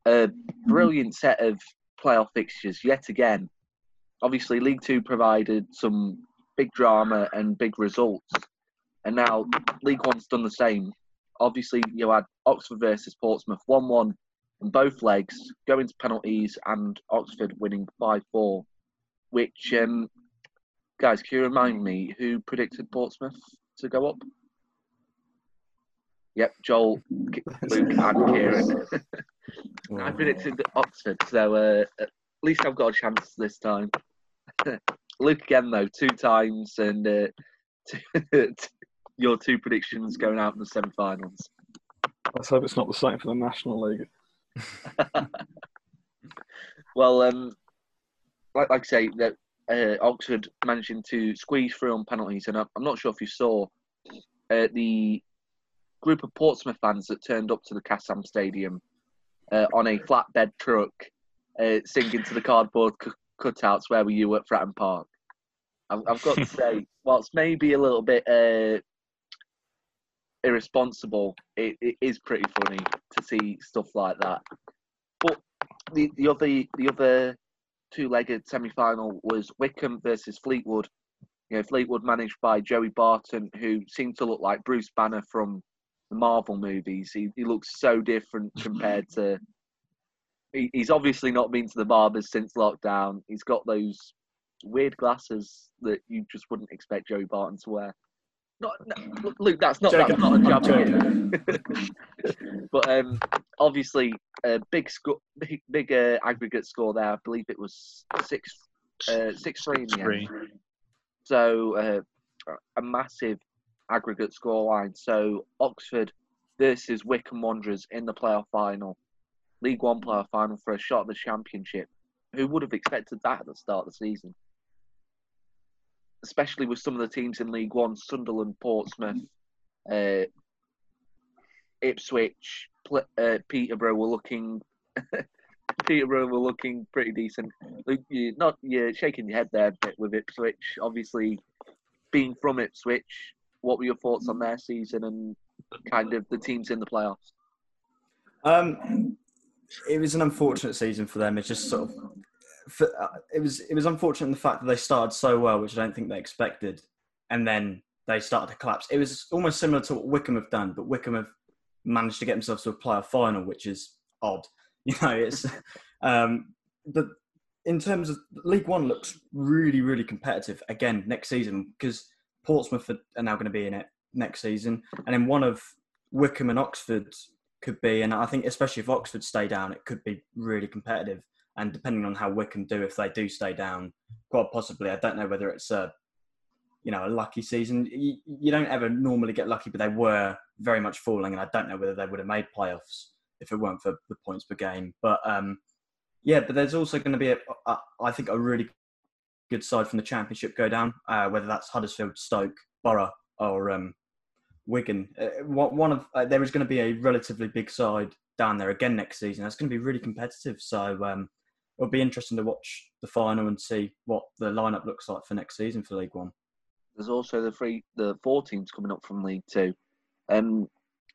a brilliant set of playoff fixtures yet again. Obviously, League Two provided some big drama and big results, and now League One's done the same. Obviously, you had Oxford versus Portsmouth 1 1 in both legs, going to penalties, and Oxford winning 5 4. Which, um, guys, can you remind me who predicted Portsmouth to go up? Yep, Joel, Luke, and Kieran. I predicted Oxford, so uh, at least I've got a chance this time. Luke again though, two times, and uh, two, your two predictions going out in the semi-finals. Let's hope it's not the same for the National League. well, um, like, like I say, that uh, Oxford managing to squeeze through on penalties, and I'm, I'm not sure if you saw uh, the group of Portsmouth fans that turned up to the Kassam Stadium uh, on a flatbed truck, uh, singing to the cardboard c- cutouts. Where were you at Fratton Park? I've, I've got to say, whilst maybe a little bit uh, irresponsible, it, it is pretty funny to see stuff like that. But the, the other the other two-legged semi-final was Wycombe versus Fleetwood. You know, Fleetwood managed by Joey Barton, who seemed to look like Bruce Banner from the Marvel movies. He, he looks so different compared to. He, he's obviously not been to the barbers since lockdown. He's got those weird glasses that you just wouldn't expect Joey Barton to wear. Not, no, Luke, that's not that's not a job but um, obviously, a big score, big, big uh, aggregate score there. I believe it was six, uh, six three in the end. So uh, a massive aggregate scoreline. So Oxford versus Wycombe Wanderers in the playoff final, League One playoff final for a shot at the Championship. Who would have expected that at the start of the season? Especially with some of the teams in League One, Sunderland, Portsmouth, uh, Ipswich, uh, Peterborough were looking. Peterborough were looking pretty decent. You're not you're shaking your head there a bit with Ipswich. Obviously, being from Ipswich, what were your thoughts on their season and kind of the teams in the playoffs? Um, it was an unfortunate season for them. It's just sort of, for, uh, it was it was unfortunate in the fact that they started so well, which I don't think they expected, and then they started to collapse. It was almost similar to what Wycombe have done, but Wycombe have managed to get themselves to a playoff final, which is odd. You know, it's um, but in terms of League One looks really really competitive again next season because Portsmouth are now going to be in it next season, and then one of Wycombe and Oxford could be, and I think especially if Oxford stay down, it could be really competitive. And depending on how Wycombe do, if they do stay down, quite possibly, I don't know whether it's a, you know, a lucky season. You, you don't ever normally get lucky, but they were very much falling, and I don't know whether they would have made playoffs if it weren't for the points per game. But um, yeah, but there's also going to be, a, a, I think, a really good side from the Championship go down, uh, whether that's Huddersfield, Stoke, Borough, or um, Wigan. Uh, one of uh, there is going to be a relatively big side down there again next season. That's going to be really competitive. So um, it'll be interesting to watch the final and see what the lineup looks like for next season for League One. There's also the three, the four teams coming up from League Two. Um,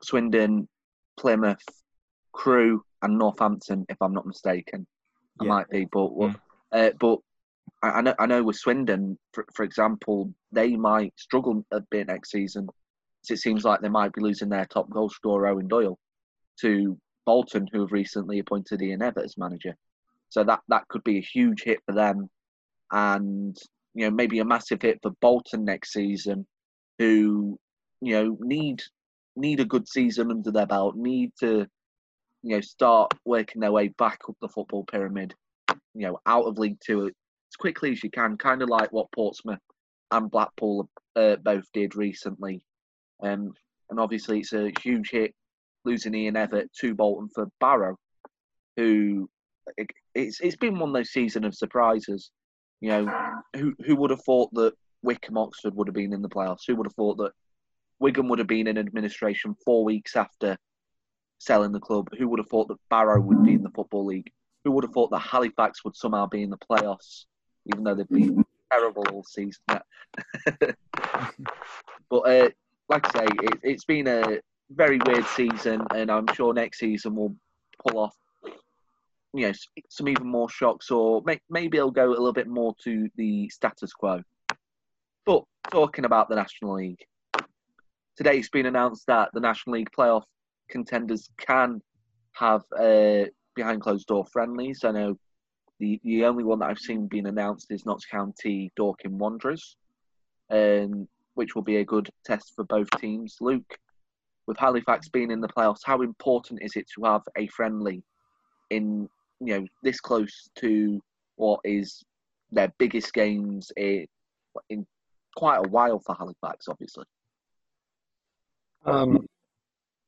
Swindon, Plymouth, Crewe, and Northampton, if I'm not mistaken. I yeah. might be, but yeah. uh, but I, know I know with Swindon, for, for example, they might struggle a bit next season. It seems like they might be losing their top goal scorer Eoin Doyle to Bolton, who have recently appointed Ian Evatt as manager. So that that could be a huge hit for them, and you know maybe a massive hit for Bolton next season, who you know need need a good season under their belt, need to you know start working their way back up the football pyramid, you know out of League Two as quickly as you can, kind of like what Portsmouth and Blackpool uh, both did recently. Um, and obviously, it's a huge hit losing Ian Evatt to Bolton for Barrow, who it, it's it's been one of those season of surprises. You know, who who would have thought that Wycombe Oxford would have been in the playoffs? Who would have thought that Wigan would have been in administration four weeks after selling the club? Who would have thought that Barrow would be in the Football League? Who would have thought that Halifax would somehow be in the playoffs, even though they've been terrible all season? but uh, like I say, it, has been a very weird season, and I'm sure next season will pull off, you know, some even more shocks, or may, maybe it'll go a little bit more to the status quo. But talking about the National League, today it's been announced that the National League playoff contenders can have uh, behind closed door friendlies. I know the the only one that I've seen being announced is Notts County Dorking Wanderers. Um, which will be a good test for both teams. Luke, with Halifax being in the playoffs, how important is it to have a friendly in you know this close to what is their biggest games in, in quite a while for Halifax, obviously. Um,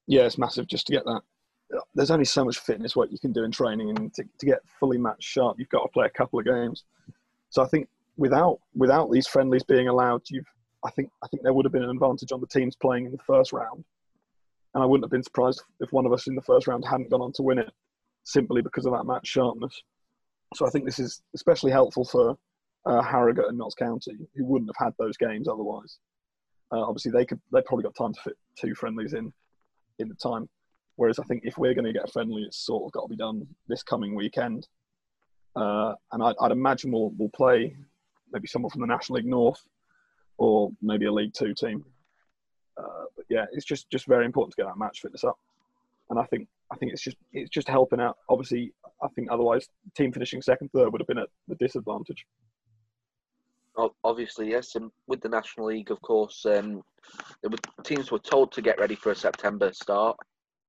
yeah, it's massive just to get that. There's only so much fitness work you can do in training, and to, to get fully matched sharp, you've got to play a couple of games. So I think without without these friendlies being allowed, you've I think I think there would have been an advantage on the teams playing in the first round, and I wouldn't have been surprised if one of us in the first round hadn't gone on to win it, simply because of that match sharpness. So I think this is especially helpful for uh, Harrogate and Notts County, who wouldn't have had those games otherwise. Uh, obviously, they could they probably got time to fit two friendlies in in the time. Whereas I think if we're going to get friendly, it's sort of got to be done this coming weekend. Uh, and I'd, I'd, imagine we'll, we'll play maybe someone from the National League North or maybe a League Two team. Uh, but yeah, it's just just very important to get that match fitness up, and I think I think it's just it's just helping out. Obviously, I think otherwise, team finishing second, third would have been at the disadvantage. Obviously, yes, and with the National League, of course, um, teams were told to get ready for a September start.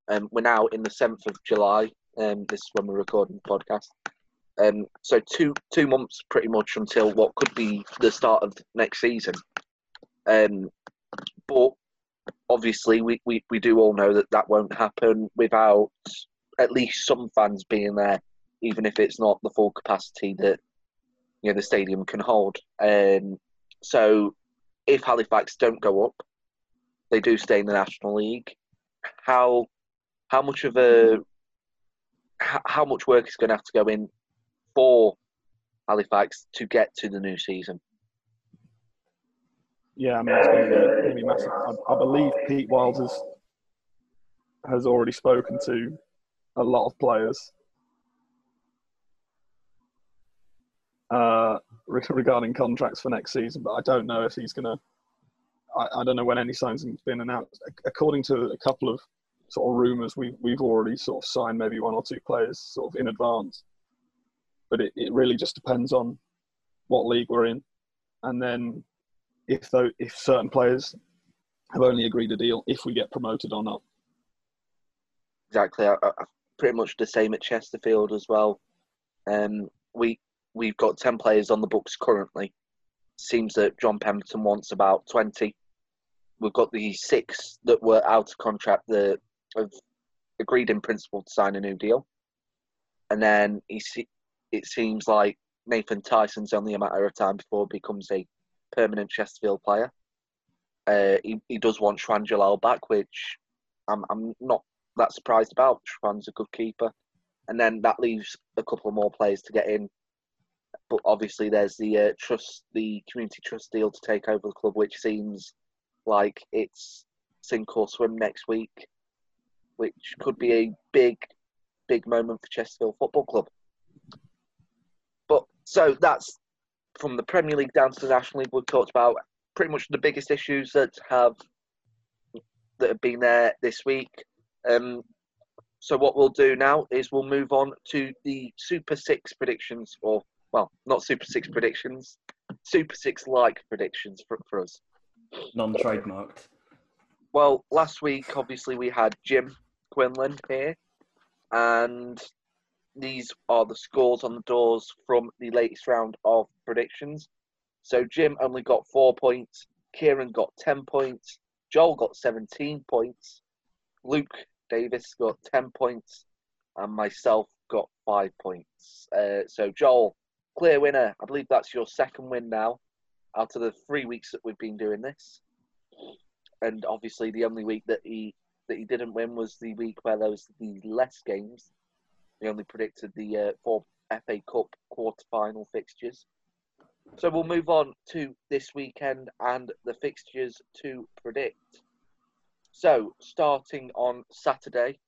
Um, we're now in the seventh of July. Um, this is when we're recording the podcast. Um, so two two months pretty much until what could be the start of next season. Um, but obviously, we, we, we do all know that that won't happen without at least some fans being there, even if it's not the full capacity that you know the stadium can hold. Um, so, if Halifax don't go up, they do stay in the National League. How how much of a how, much work is going to have to go in for Halifax to get to the new season? Yeah, I mean it's going to be, going to be massive. I, I, believe Pete Wild has has already spoken to a lot of players uh, regarding contracts for next season, but I don't know if he's going to. I, I don't know when any signings have been announced. According to a couple of sort of rumours, we we've already sort of signed maybe one or two players sort of in advance, but it, it really just depends on what league we're in, and then if though if certain players have only agreed a deal if we get promoted or not. exactly. I, I, pretty much the same at Chesterfield as well. Um, we we've got ten players on the books currently. Seems that John Pemberton wants about twenty. We've got the six that were out of contract that have agreed in principle to sign a new deal, and then he it seems like Nathan Tyson's only a matter of time before he becomes a permanent Chesterfield player. Uh, he, he does want Shwan Jalal back, which I'm I'm not that surprised about. Shwan's a good keeper, and then that leaves a couple more players to get in. But obviously, there's the uh, trust, the community trust deal to take over the club, which seems like it's sink or swim next week, which could be a big, big moment for Chesterfield Football Club. But so that's from the Premier League down to the National League. We've talked about pretty much the biggest issues that have that have been there this week. Um, so what we'll do now is we'll move on to the Super Six predictions, or well, not Super Six predictions, Super Six like predictions for, for us. Non-trademarked. Well, last week obviously we had Jim Quinlan here, and these are the scores on the doors from the latest round of predictions. So Jim only got four points, Kieran got ten points, Joel got seventeen points, Luke Davis got ten points, and myself got five points. Uh, so Joel, clear winner. I believe that's your second win now, out of the three weeks that we've been doing this. And obviously, the only week that he that he didn't win was the week where there was the less games. We only predicted the uh, four FA Cup quarter-final fixtures. So we'll move on to this weekend and the fixtures to predict. So starting on Saturday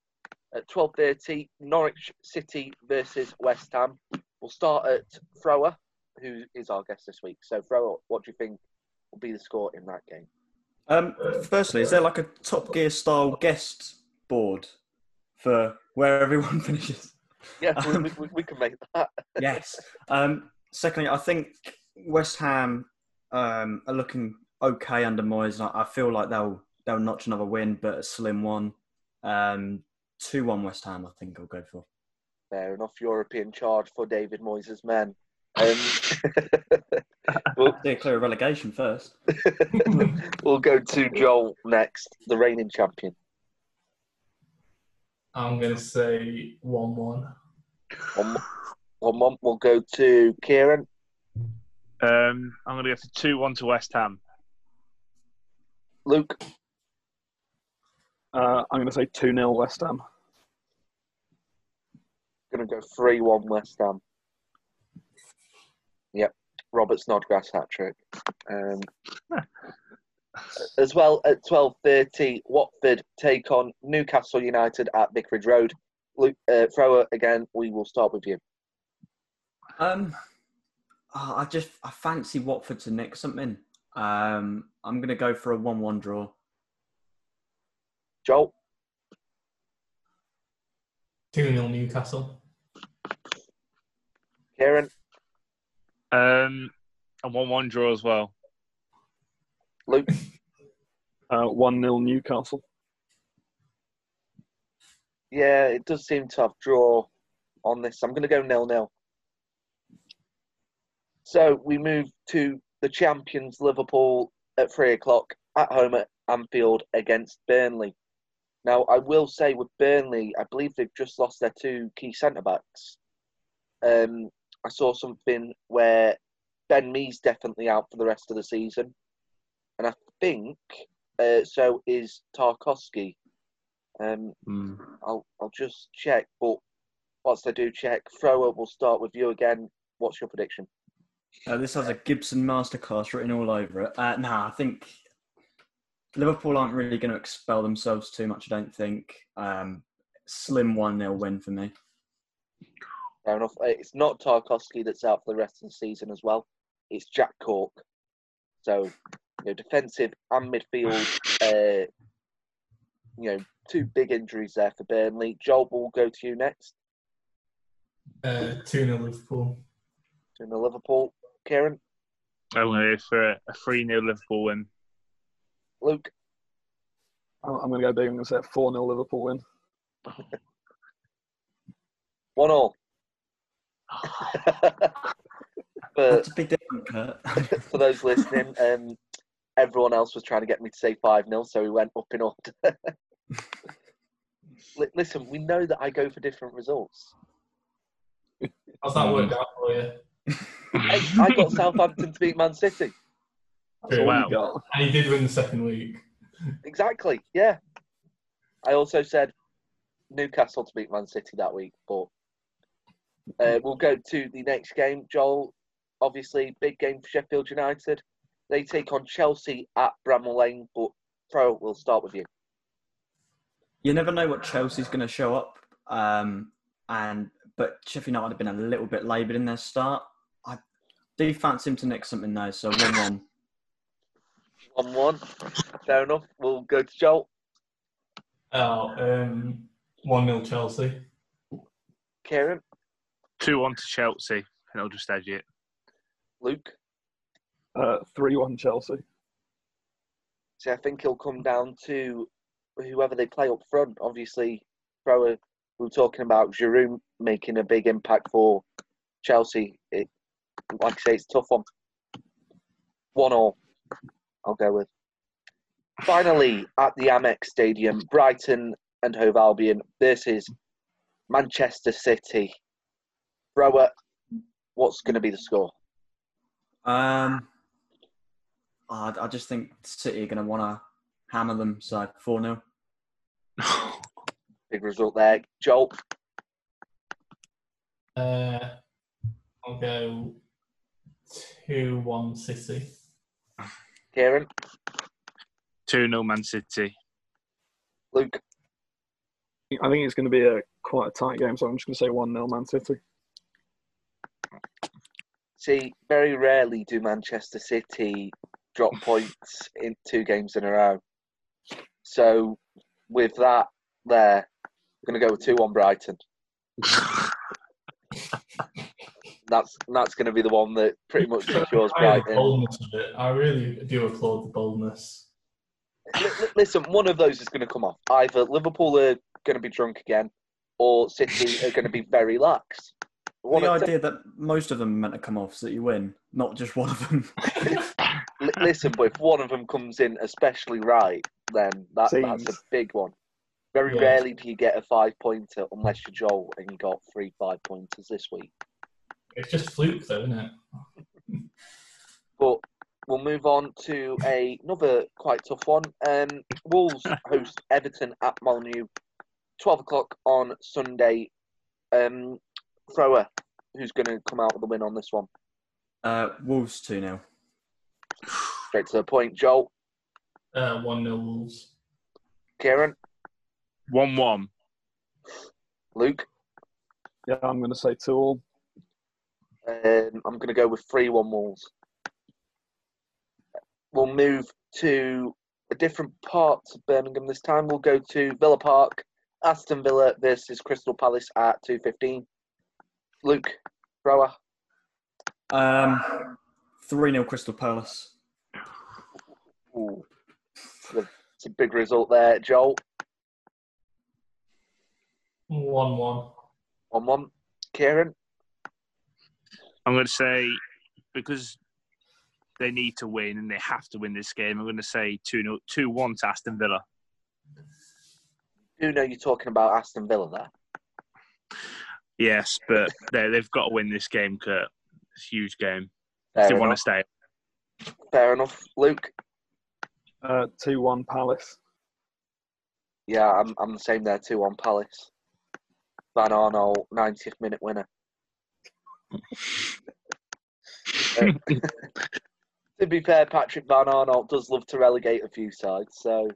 at 12:30, Norwich City versus West Ham. We'll start at Thrower, who is our guest this week. So Thrower, what do you think will be the score in that game? Um, firstly, is there like a Top Gear style guest board for where everyone finishes? Yeah, we, we, we can make that. yes. Um, secondly, I think West Ham um, are looking okay under Moyes. I, I feel like they'll they'll notch another win, but a slim one. Um, two one West Ham, I think I'll go for. Fair enough. European charge for David Moyes' men. Um, we'll, Steer clear of relegation first. we'll go to Joel next, the reigning champion. I'm going to say 1 1. One, one we'll go to Kieran. Um, I'm going to go for two one to West Ham. Luke. Uh, I'm going to say 2 0 West Ham. Going to go 3 1 West Ham. Yep. Robert Snodgrass hat trick. Um, as well at 12.30, Watford take on Newcastle United at Vicarage Road. Luke, uh, Thrower, again, we will start with you. Um, oh, I just I fancy Watford to nick something. Um, I'm going to go for a one-one draw. Joel. 2 0 Newcastle. Kieran. Um, a one-one draw as well. Luke. Uh, 1 0 Newcastle. Yeah, it does seem to have draw on this. I'm going to go nil nil. So we move to the champions Liverpool at three o'clock at home at Anfield against Burnley. Now I will say with Burnley, I believe they've just lost their two key centre backs. Um, I saw something where Ben Mee's definitely out for the rest of the season, and I think uh, so is Tarkowski. Um, I'll I'll just check, but whilst I do check, Thrower, we'll start with you again. What's your prediction? Uh, this has a Gibson masterclass written all over it. Uh, nah, I think Liverpool aren't really going to expel themselves too much. I don't think. Um, slim one 0 win for me. Fair enough. Uh, It's not Tarkowski that's out for the rest of the season as well. It's Jack Cork. So, you know, defensive and midfield, uh, you know, two big injuries there for Burnley. Joel, we'll go to you next. Uh, 2 0 Liverpool. To the Liverpool. Kieran, I'm going to go for a three 0 Liverpool win. Luke, I'm I'm going to go big. I'm going to say 4 0 Liverpool win. One all. for, That's a big difference, Kurt. for those listening, um, everyone else was trying to get me to say 5 0, so we went up in order. Li- Listen, we know that I go for different results. How's that worked out for you? Hey, I got Southampton to beat Man City. That's all Wow. you got. And he did win the second week. Exactly, yeah. I also said Newcastle to beat Man City that week, but uh, we'll go to the next game. Joel, obviously, big game for Sheffield United. They take on Chelsea at Bramall Lane, but Pro, we'll start with you. You never know what Chelsea's going to show up, um, and but Sheffield United have been a little bit laboured in their start. I do fancy him to nick something though, so one-one. 1 1. Fair enough. We'll go to Joel. Oh, um, 1 0 Chelsea. Kieran, 2 1 to Chelsea, and I'll just edge it. Luke. Uh, 3 1 Chelsea. See, I think it'll come down to whoever they play up front. Obviously, Pro, we were talking about Giroud making a big impact for Chelsea. It, like I say, it's a tough one. One all, I'll go with. Finally, at the Amex Stadium, Brighton and Hove Albion versus Manchester City. Thrower, what's going to be the score? Um, I, I just think City are going to want to hammer them, so four 0 Big result there. Joel, Uh, I'll go 2 1 City. Kieran, 2 0 Man City. Luke, I think it's going to be a quite a tight game, so I'm just going to say 1 0 Man City. See, very rarely do Manchester City drop points in two games in a row. So, with that there, I'm going to go with 2 1 Brighton. That's that's going to be the one that pretty much secures I like the Brighton. boldness of it. I really do applaud the boldness. Li- li- Listen, one of those is going to come off. Either Liverpool are going to be drunk again, or City are going to be very lax. One The of- idea that most of them are meant to come off so that you win, not just one of them. Listen, but if one of them comes in especially right, then that, that's a big one. Very Yeah. rarely do you get a five pointer unless you're Joel and you got three five pointers this week. It's just fluke, though, isn't it? But we'll move on to a, another quite tough one. Um, Wolves host Everton at Molineux, 12 o'clock on Sunday. Um, thrower, who's going to come out with the win on this one? Uh, Wolves 2 0. Straight to the point. Joel, Uh, 1 0 Wolves. Kieran, 1 1. Luke. Yeah, I'm going to say 2 all. Um, I'm going to go with 3 1 Wolves. We'll move to a different part of Birmingham this time. We'll go to Villa Park, Aston Villa versus Crystal Palace at 2.15. Luke, thrower, Um, 3 0 Crystal Palace. Ooh. It's a big result there. Joel, 1 1. 1 1. Kieran, I'm going to say, because they need to win and they have to win this game, I'm going to say 2 2 1 to Aston Villa. you know you're talking about Aston Villa there. Yes, but they, they've got to win this game, Kurt. It's a huge game. Fair If they want to stay. Fair enough. Luke, Uh, 2 1 Palace. yeah, I'm, I'm the same there too on Palace. Van Aanholt, 90th minute winner. Uh, to be fair, Patrick Van Aanholt does love to relegate a few sides, so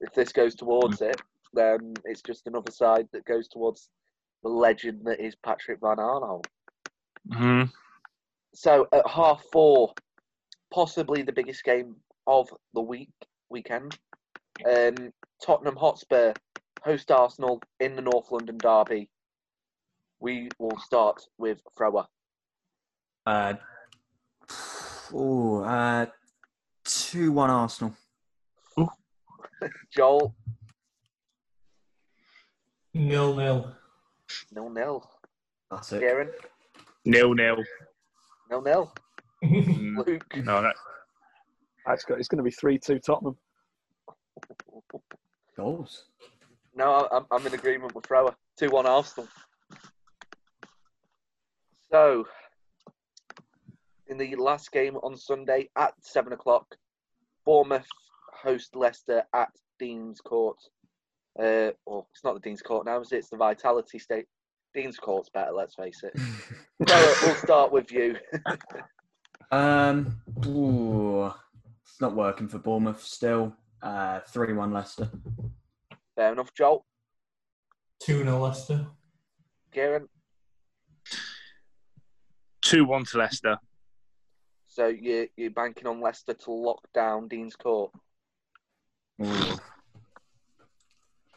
if this goes towards it, then it's just another side that goes towards the legend that is Patrick Van Aanholt. hmm So at half four, possibly the biggest game of the week weekend. Um, Tottenham Hotspur host Arsenal in the North London derby. We will start with Thrower. Uh, ooh, uh, 2 1 Arsenal. Joel, Nil nil. Nil nil. That's it. Kieran. Nil nil. Nil nil. Mm, Luke. no, that, It's, got, it's going to be 3 2 Tottenham. Goals. No, I'm, I'm in agreement with Thrower. 2 1 Arsenal. So, in the last game on Sunday at 7 o'clock, Bournemouth host Leicester at Dean's Court. Uh, well, it's not the Dean's Court now, is it? It's the Vitality State. Dean's Court's better, let's face it. Thrower, we'll start with you. Um, ooh, it's not working for Bournemouth still. Uh, three-one Leicester. Fair enough, Joel. 2 0 Leicester. Kieran. 2 1 to Leicester. So you, you're banking on Leicester to lock down Dean's Court. Ooh.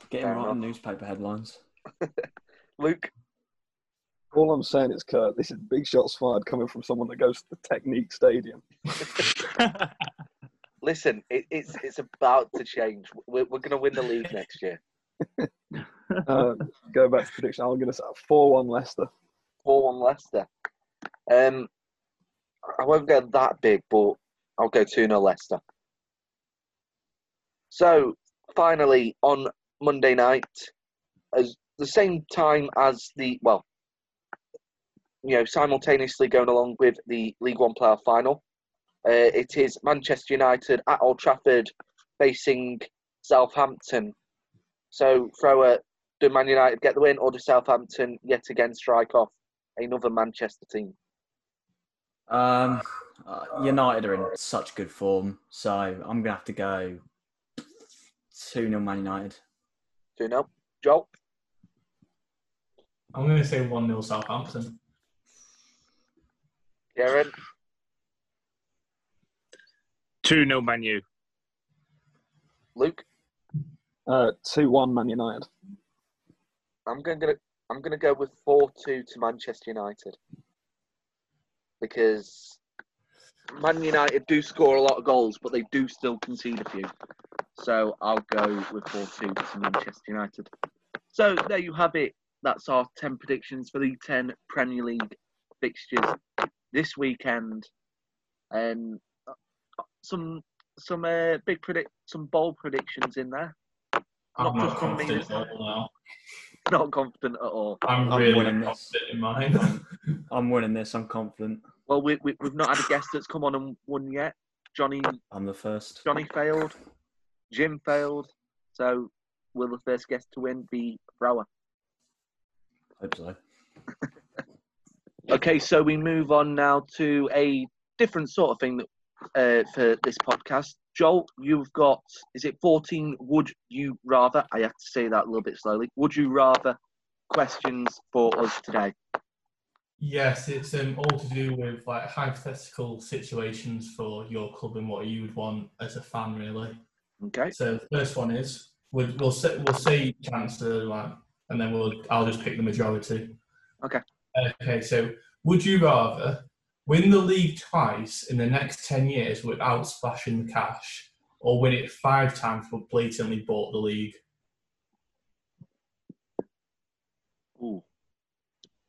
Getting Fair right on newspaper headlines. Luke. All I'm saying is, Kurt, this is big shots fired coming from someone that goes to the Technique Stadium. Listen, it, it's it's about to change. We're, we're going to win the league next year. Uh, go back to prediction. I'm going to say 4 1 Leicester. 4 1 Leicester. Um, I won't go that big, but I'll go 2 0 Leicester. So, finally, on Monday night, as the same time as the, well, you know, simultaneously going along with the League One playoff final, uh, it is Manchester United at Old Trafford facing Southampton. So, thrower, do Man United get the win, or do Southampton yet again strike off another Manchester team? Um, uh, United are in such good form, so I'm gonna have to go two 0 Man United. 2 0. Joel? I'm going to say 1 0 Southampton. Kieran? 2 0 Manu. Luke? Uh, 2 1 Man United. I'm going to I'm going to go with 4 2 to Manchester United. Because Man United do score a lot of goals, but they do still concede a few. So I'll go with 4 2 to Manchester United. So there you have it. That's our 10 predictions for the 10 Premier League fixtures this weekend. And some some uh, big predict some bold predictions in there. I'm Not not just from me, confident at all now. Not confident at all. I'm, I'm really winning not this. in mine. I'm winning this. I'm confident. Well, we, we, we've not had a guest that's come on and won yet. Johnny I'm the first. Johnny failed. Jim failed. So will the first guest to win be Thrower? Hope so. Okay, so we move on now to a different sort of thing that, uh, for this podcast. Joel, you've got, is it 14 would you rather? I have to say that a little bit slowly. Would you rather questions for us today? yes, it's um, all to do with like hypothetical situations for your club and what you would want as a fan, really. Okay. So the first one is we'll we'll say we'll say chancellor like, and then we'll I'll just pick the majority. Okay. Okay. So would you rather win the league twice in the next ten years without splashing the cash, or win it five times but blatantly bought the league? Ooh.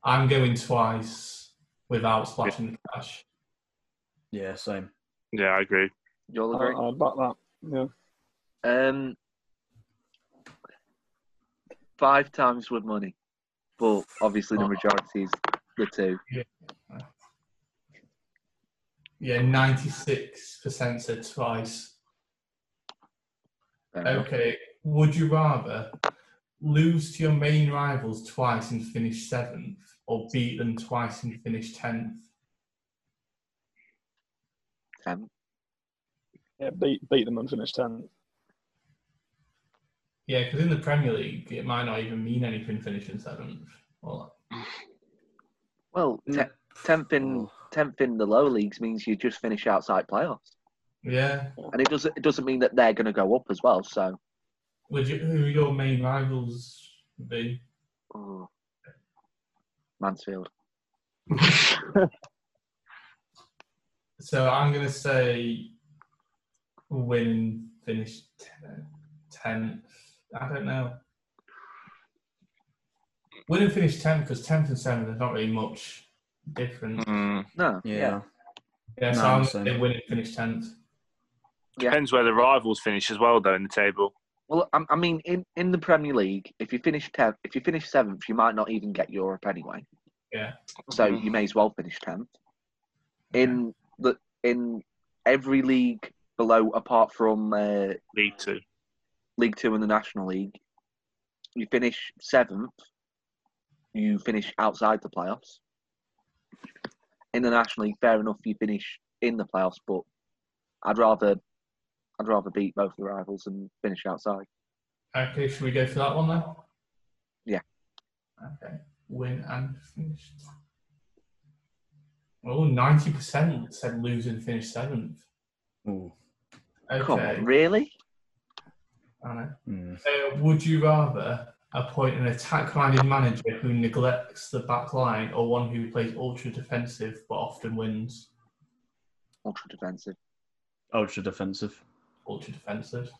I'm going twice without splashing the cash. Yeah, same. Yeah, I agree. You'll I, agree? I back that. Yeah. Um, five times with money, but obviously the Oh. majority is the two. Yeah, ninety six percent said twice. Fair enough. Okay, would you rather lose to your main rivals twice and finish seventh, or beat them twice and finish tenth? Ten. Yeah, beat, beat them and finish 10th. Yeah, because in the Premier League, it might not even mean anything finishing seventh. Well, Well, te- Mm. tenth in Oh. tenth in the lower leagues means you just finish outside playoffs, yeah. and it doesn't it doesn't mean that they're going to go up as well. So, Would you, who your main rivals be? oh. Mansfield. So I'm going to say win finish ten- tenth. I don't know. win and finish tenth because tenth and seventh there's not really much difference. Mm. No. Yeah. Yeah, so No, I'm same. going to win and finish tenth. Yeah. Depends where the rivals finish as well, though, in the table. Well, I, I mean, in, in the Premier League, if you finish tenth, if you finish seventh, you might not even get Europe anyway. Yeah. So Mhm. you may as well finish tenth. In the in every league below, apart from uh, League Two. League Two and the National League, you finish seventh, you finish outside the playoffs. In the National League, fair enough, you finish in the playoffs, but I'd rather I'd rather beat both the rivals and finish outside. Okay, should we go for that one then? Yeah. Okay. Win and finish. Oh, 90% said lose and finish seventh. Ooh. Okay. Come on, really? I. Mm. Uh, would you rather appoint an attack-minded manager who neglects the back line or one who plays ultra defensive but often wins? Ultra defensive. Ultra defensive. Ultra defensive.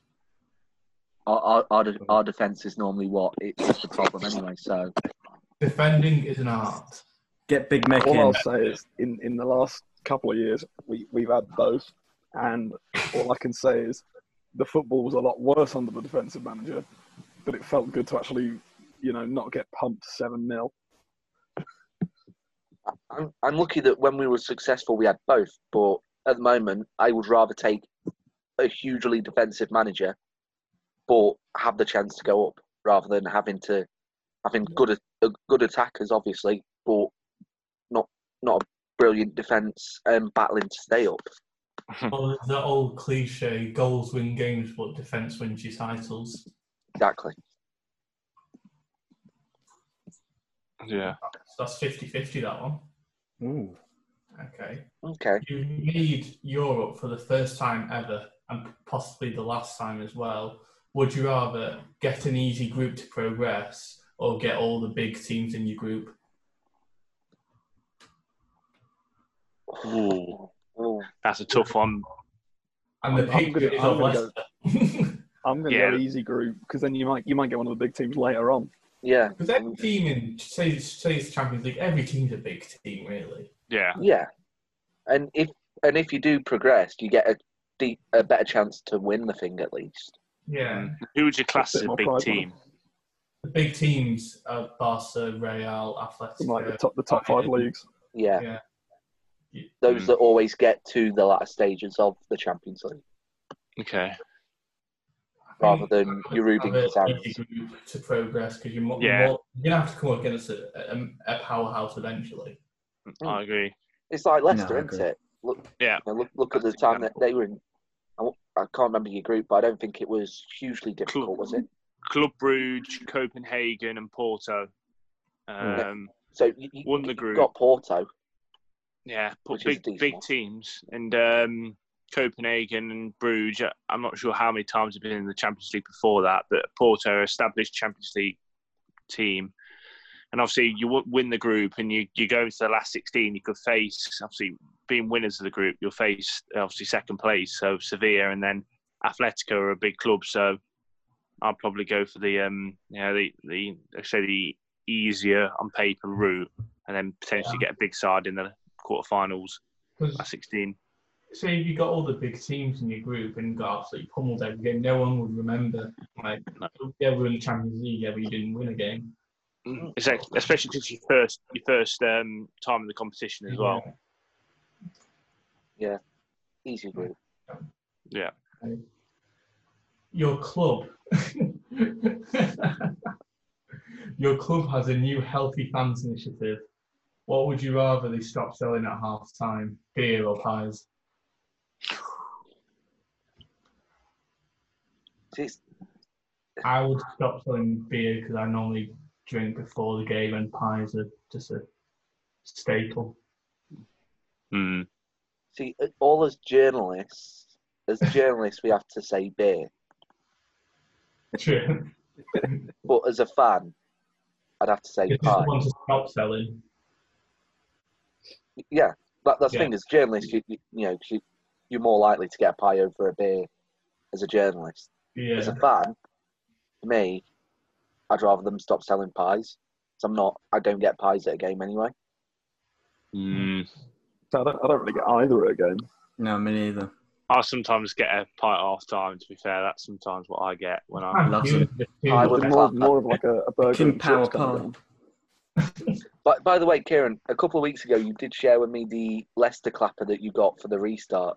Our, our, our, de- our defense is normally what it's the problem anyway. So Defending is an art. Get Big Mick All in. I'll say is, in, in the last couple of years, we, we've had both. And all I can say is the football was a lot worse under the defensive manager, but it felt good to actually, you know, not get pumped 7 0. I'm, I'm lucky that when we were successful, we had both. But at the moment, I would rather take a hugely defensive manager, but have the chance to go up rather than having to having good a- good attackers, obviously, but not not a brilliant defence and battling to stay up. Well, there's that old cliche goals win games, but defence wins your titles. Exactly. Yeah. So that's 50 50, that one. Ooh. Okay. Okay. You made Europe for the first time ever, and possibly the last time as well. Would you rather get an easy group to progress or get all the big teams in your group? Ooh, Oh, that's a tough one. And the I'm- I'm gonna- I'm gonna go- I'm going to Yeah. go easy group because then you might you might get one of the big teams later on. yeah. Because every team in, say, say it's Champions League, every team's a big team, really. Yeah. Yeah. And if and if you do progress, you get a deep, a better chance to win the thing at least. Yeah. Mm. Who would you class as a big pride, team? The big teams are Barca, Real, Athletic. From like the top the top five leagues. Yeah. Yeah. Those Mm. that always get to the latter stages of the Champions League. Okay. Rather than your Rubin Have a Kazans. easy group to progress because you're, mo- Yeah. you're gonna have to come up against a, a, a powerhouse eventually. I agree. It's like Leicester, No, I isn't it? Look, Yeah. you know, look, look at the That's time that they were in. I can't remember your group, but I don't think it was hugely difficult, was it? Club Brugge, Copenhagen, and Porto. Um, So you, you, Won the you group. got Porto. Yeah, but Which is a big big teams and um, Copenhagen and Bruges. I'm not sure how many times they've been in the Champions League before that, but Porto established Champions League team. And obviously, you win the group, and you, you go into the last 16. You could face, obviously, being winners of the group, you'll face obviously second place, so Sevilla, and then Atletico are a big club. So I'll probably go for the um, yeah, the the I say the easier on paper route, and then potentially get a big side in the quarterfinals Because at 16. say if you got all the big teams in your group and got absolutely pummeled every game, no one would remember. Like, No. yeah, we were in the Champions League, yeah, but you didn't win a game. It's like- especially because your first your first um, time in the competition as well. Yeah, easy group. Yeah. Your club. Your club has a new healthy fans initiative. What would you rather they stop selling at half time? Beer or pies? See, it's- I would stop selling beer because I normally drink before the game, and pies are just a staple. Mm. See, uh, all as journalists, as journalists, we have to say beer. True. But as a fan, I'd have to say If pie. want to stop selling, Yeah, that, that's the thing. As journalists, you, you, you know, you, you're more likely to get a pie over a beer as a journalist. yeah. As a fan, for me, I'd rather them stop selling pies. So I'm not. I don't get pies at a game anyway. Mm. So I don't, I don't really get either at a game. No, me neither. I sometimes get a pie at half time. To be fair, that's sometimes what I get when I. Loves You- them. you- I But would- more, more of like a, a burger. King and Power chips pie. game. But by the way, Kieran, a couple of weeks ago, you did share with me the Leicester clapper that you got for the restart.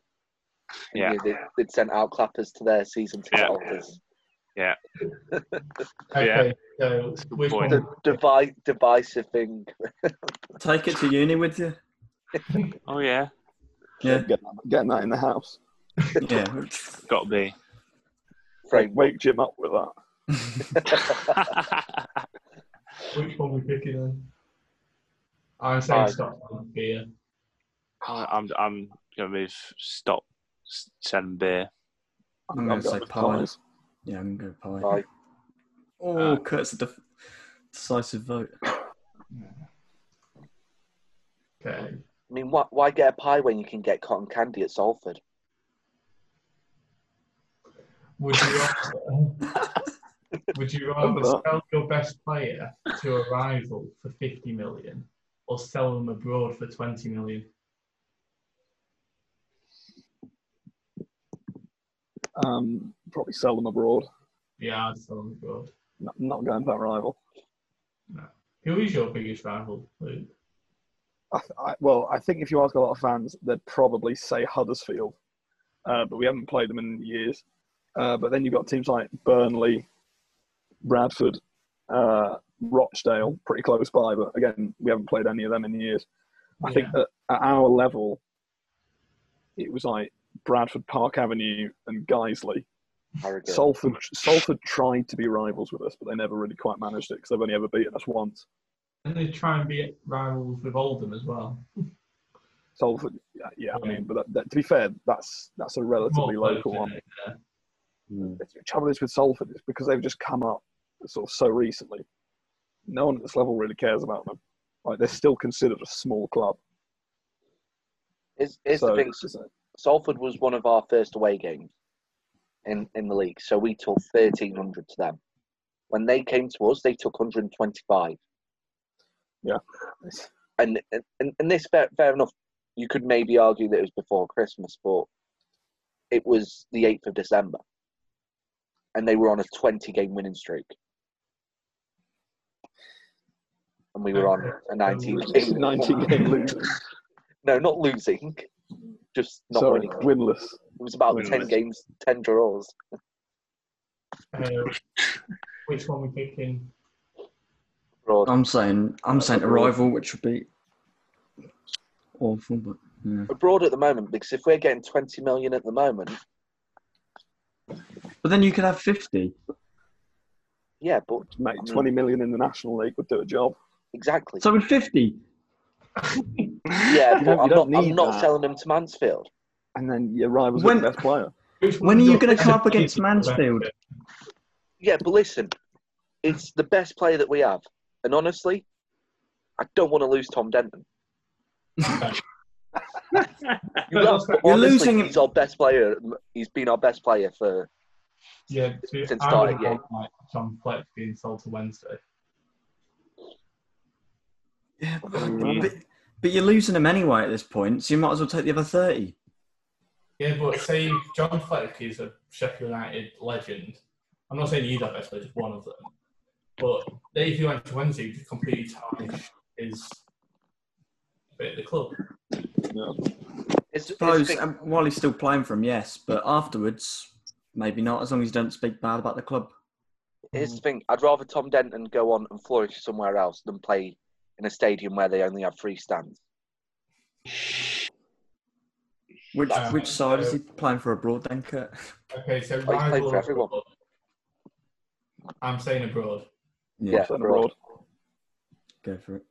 Yeah. You- They, they'd sent out clappers to their season ticket Yeah. holders. Okay, so That's a good which point. The devi- divisive thing. Take it to uni with you. Oh yeah, Yeah, Get, getting that in the house. yeah. got to be. Frame. Wake Jim up with that. Which one we picking then? I'm saying Pie. Scotland beer. I- I'm I'm gonna move. Stop s- selling beer. I'm gonna say with pie. pies. Yeah, I'm going to pie. Pie. Oh, Uh, Kurt's a def- decisive vote. Okay. I mean, why, why get a pie when you can get cotton candy at Salford? Would you rather, would you rather sell your best player to a rival for 50 million or sell them abroad for 20 million? Um, probably sell them abroad. Yeah, I'd sell them abroad. Not, not going for that rival. No. Who is your biggest rival, Luke? I, I, well, I think if you ask a lot of fans, they'd probably say Huddersfield, uh, but we haven't played them in years. Uh, but then you've got teams like Burnley, Bradford, uh, Rochdale, pretty close by, but again, we haven't played any of them in years. I think that at our level, it was like Bradford, Park Avenue, and Guiseley. Salford, Salford tried to be rivals with us, but they never really quite managed it because they've only ever beaten us once. And they try and be rivals with Oldham as well. Salford, yeah, yeah I mean, but that, that, to be fair, that's that's a relatively More local close, one. isn't it? Yeah. Hmm. The trouble is with Salford is because they've just come up sort of so recently. No one at this level really cares about them. Like they're still considered a small club. Here's, here's so the thing. Salford was one of our first away games in, in the league, so we took 1,300 to them. When they came to us, they took 125. it's- And, and, and this, fair, fair enough, you could maybe argue that it was before Christmas, but it was the 8th of December. And they were on a 20 game winning streak. And we were on a 19 game 19 game losing. No, not losing, just not Sorry, winning. winless. It was about Winless. 10 games, 10 draws. Uh, which one we picking? Broad. I'm saying I'm saying a rival, which would be awful, but yeah. abroad at the moment because if we're getting 20 million at the moment, But then you could have fifty. yeah, but Mate, 20 million in the National League would do a job. Exactly. So with fifty, yeah, You but don't- I'm don't not, I'm not selling them to Mansfield. And then your rival's When- the best player. When are you gonna come up against? Mansfield? Yeah, but listen, it's the best player that we have. And honestly, I don't want to lose Tom Denton. You have, but You're losing He's our best player. He's been our best player for. Yeah, Since I starting, would yeah. want like John Fleck being sold to Wednesday. Yeah, Mm. but, but you're losing them anyway at this point, so you might as well take the other thirty. Yeah, but say John Fleck is a Sheffield United legend. I'm not saying he's our best player, just one of them. But if you went to Wednesday, you could completely tarnish his bit of the club. Yeah. It's, it's Suppose big- um, while he's still playing for him, yes, but afterwards, maybe not. As long as you don't speak bad about the club. Here's the thing: I'd rather Tom Denton go on and flourish somewhere else than play in a stadium where they only have three stands. Which Uh, which side is he playing for abroad then, Kurt? Okay, so he's played rival for everyone. I'm saying abroad. Yeah, Send abroad. go for it.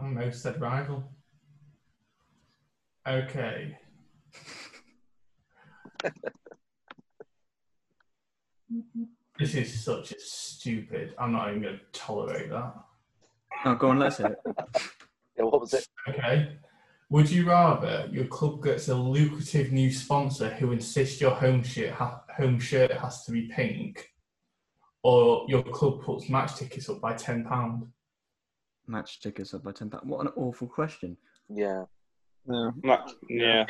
I don't said rival. Okay. this is such a stupid. I'm not even going to tolerate that. Oh, go on, let's hear it. Yeah, what was it? Okay. Would you rather your club gets a lucrative new sponsor who insists your home shirt ha- home shirt has to be pink, or your club puts match tickets up by ten pound? Match tickets up by ten pounds. What an awful question. Yeah. Yeah. Like, yeah.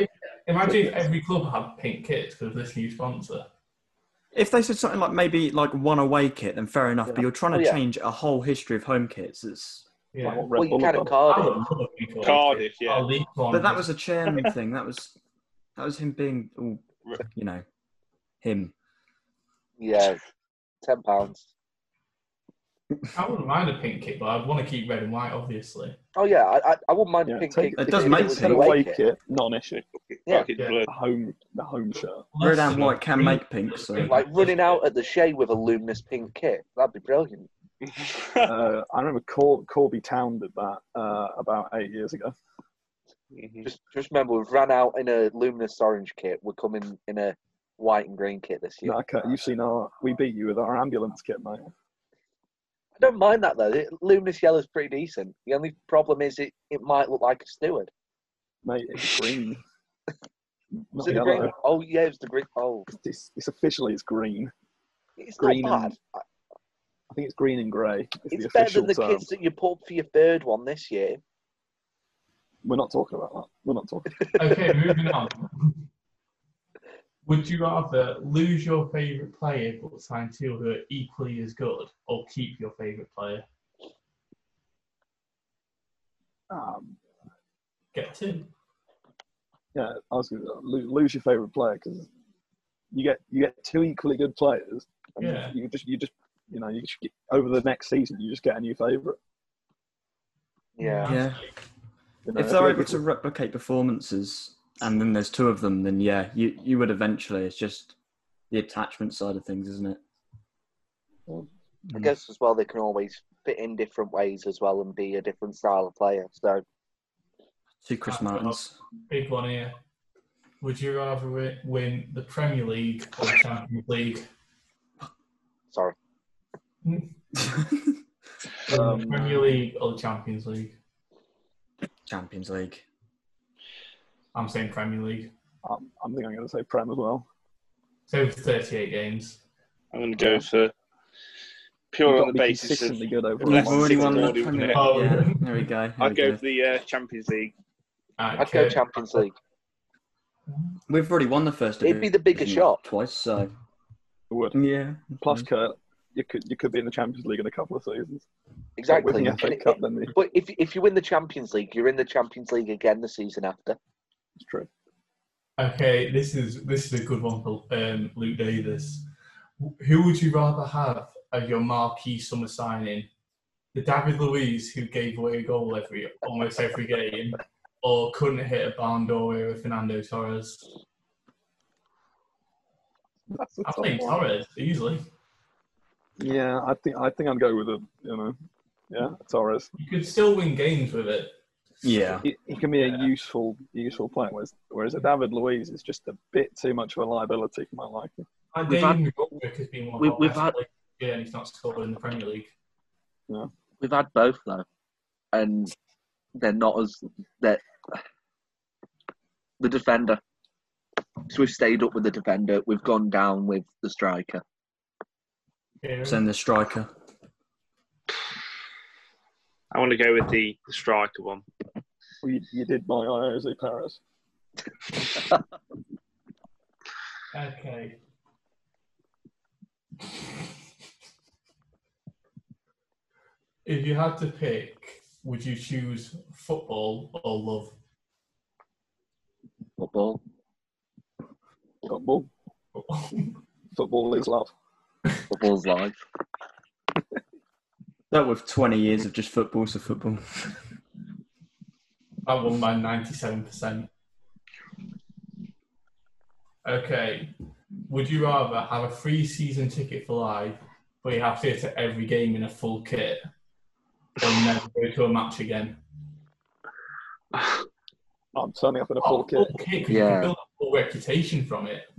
Imagine if every club had pink kits because of this new sponsor. If they said something like maybe like one away kit, then fair enough. But you're trying oh, to Oh, yeah. change a whole history of home kits. It's Yeah. Like what Well, Red you Bull can at done. I would Cardiff. love a pink away Cardiff, yeah. Our league one but that was a chairman thing. That was that was him being all you know him. Yeah. Ten pounds. I wouldn't mind a pink kit, but I'd want to keep red and white, obviously. Oh yeah, I I, I wouldn't mind Yeah, pink take- kit It does if make sense. an An away kit. kit, not an issue. Yeah. Like it's Yeah. blue. The home, the home shirt. Red and white can green- make pink. So Like running out at the Shay with a luminous pink kit. That'd be brilliant. Uh, I remember Cor- Corby Town did that uh, about eight years ago. Mhm. Just just remember, we've ran out in a luminous orange kit. We're coming in a white and green kit this year. No, okay, you've seen our. We beat you with our ambulance kit, mate. I don't mind that though. The luminous yellow is pretty decent. The only problem is it, it might look like a steward. Mate, it's green. Was it green? Oh yeah, it's the green. Oh, It's, it's officially it's green. it's Green not bad. and I think it's green and grey. It's, It's the better than the term. kits that you pulled for your third one this year. We're not talking about that. We're not talking. Okay, moving on. Would you rather lose your favourite player but sign two who are equally as good, or keep your favourite player? Um, Get two. yeah, I was gonna lose, lose your favourite player because you get you get two equally good players. And Yeah. You just you just you know you just get, over the next season you just get a new favourite. Yeah. yeah, You know, if they're able to replicate performances, and then there's two of them, then yeah, you you would eventually. It's just the attachment side of things, isn't it? I guess as well they can always fit in different ways as well and be a different style of player. So Two Chris. Martins. Big one here. Would you rather win the Premier League or the Champions League? sorry. Um, Premier League or the Champions League? Champions League. I'm saying Premier League. I'm, I'm think I'm going to say Prem as well. So 38 games. I'm going to go for pure on the basis of. consistently good over. Less We've already won the Premier League. Oh. Yeah, there we go. there I'd we go go. for the uh, Champions League. Alright, I'd go Champions League. We've already won the first. It'd be the bigger shot. twice. So Would. yeah. Plus, Kurt, you could you could be in the Champions League in a couple of seasons. Exactly. With the And FA it- Cup, then the- But if if you win the Champions League, you're in the Champions League again the season after. It's true. Okay, this is this is a good one for um, Luke Davis. Who would you rather have as your marquee summer signing? The David Luiz who gave away a goal every almost every game, or couldn't hit a barn doorway with Fernando Torres? I think one. Torres easily. Yeah, I think I think I'd go with a you know, yeah, Torres. You could still win games with it. Yeah. He, he can be a useful useful player, whereas whereas David Luiz is just a bit too much of a liability for my liking. And We've David McGoldrick has been one of we've- we've had- players this and he's not scored in the Premier League. Yeah. We've had both though, and they're not as that. The defender. So we've stayed up with the defender. We've gone down with the striker. Yeah. Send the striker. I want to go with the, the striker one. Well, you, you did my Jose Paris. Okay. If you had to pick, would you choose football or love? Football. Football, football is love. Football's life. That with 20 years of just football to football. I won by 97%. Okay. Would you rather have a free season ticket for life, but you have to go to every game in a full kit, or never go to a match again? I'm turning up in a Oh, full kit. kit, 'cause you Yeah. can build a full reputation from it.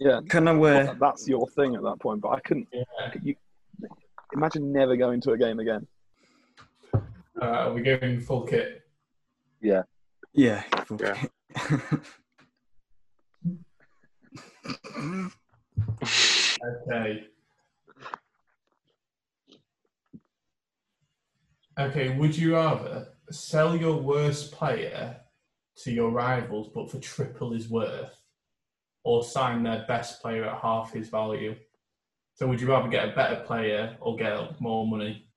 Yeah, Can I wear? that's your thing at that point. But I couldn't. Yeah. You, Imagine never going to a game again. Uh, we going full kit. Yeah. Yeah. Full yeah. Kit. okay. Okay, would you rather sell your worst player to your rivals but for triple his worth or sign their best player at half his value? So would you rather get a better player or get more money?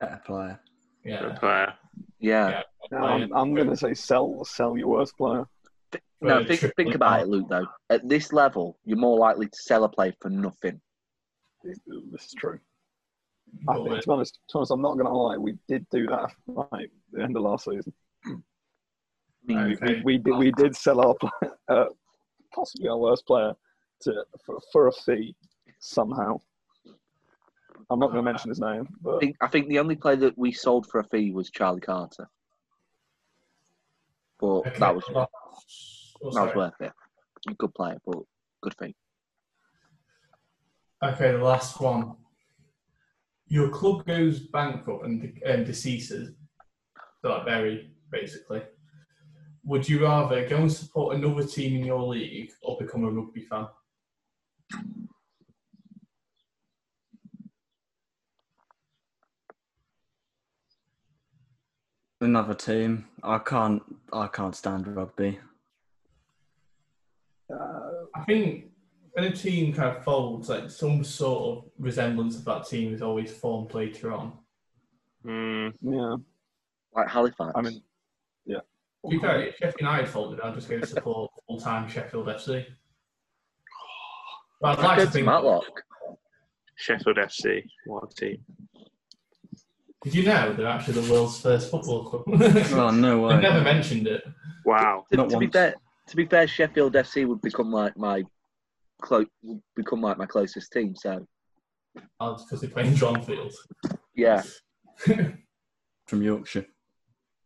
Better player. Good Yeah. player. Yeah. Yeah. No, I'm, I'm going to say sell sell your worst player. No, think, think about it. Luke. Though at this level, you're more likely to sell a player for nothing. This is true. I think, to be honest, to be honest, I'm not going to lie. We did do that like the end of last season. I mean, Okay. We did, we did sell our player, uh, possibly our worst player to for, for a fee somehow. I'm not going to uh, mention his name, I think I think the only player that we sold for a fee was Charlie Carter, but Okay, that was well, oh, that was worth it. Good player, but good fee. Okay, the last one. Your club goes bankrupt and, and deceases, so like very basically. Would you rather go and support another team in your league or become a rugby fan? Another team. I can't. I can't stand rugby. uh, I think when a team kind of folds, like some sort of resemblance of that team is always formed later on. Mm, yeah, Like Halifax. I mean, yeah. To be fair, if Sheffield United folded, I'd just go to support full time Sheffield FC. But I'd like to to think. Matlock. Sheffield FC. What a team. Did you know they're actually the world's first football club? Oh no They've never mentioned it. Wow. To, Not to be fair, to be fair, Sheffield FC would become like my close, would become like my closest team. So Oh, because they play in Dronfield. yeah, From Yorkshire.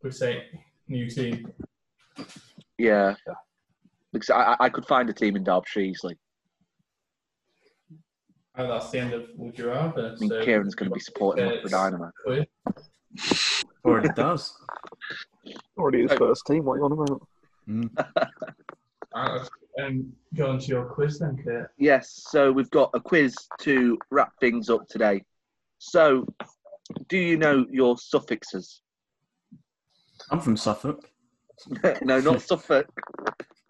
We say new team. yeah. Because I, I- I could find a team in Derbyshire easily. And that's the end of Would You I mean, So, Kieran's going to be supporting uh, Loughborough Dynamo. Already does. already his first team. What are you on about? Mm. Alright, Um, go on to your quiz then, Kurt. Yes, so we've got a quiz to wrap things up today. So, do you know your suffixes? I'm from Suffolk. no, not Suffolk.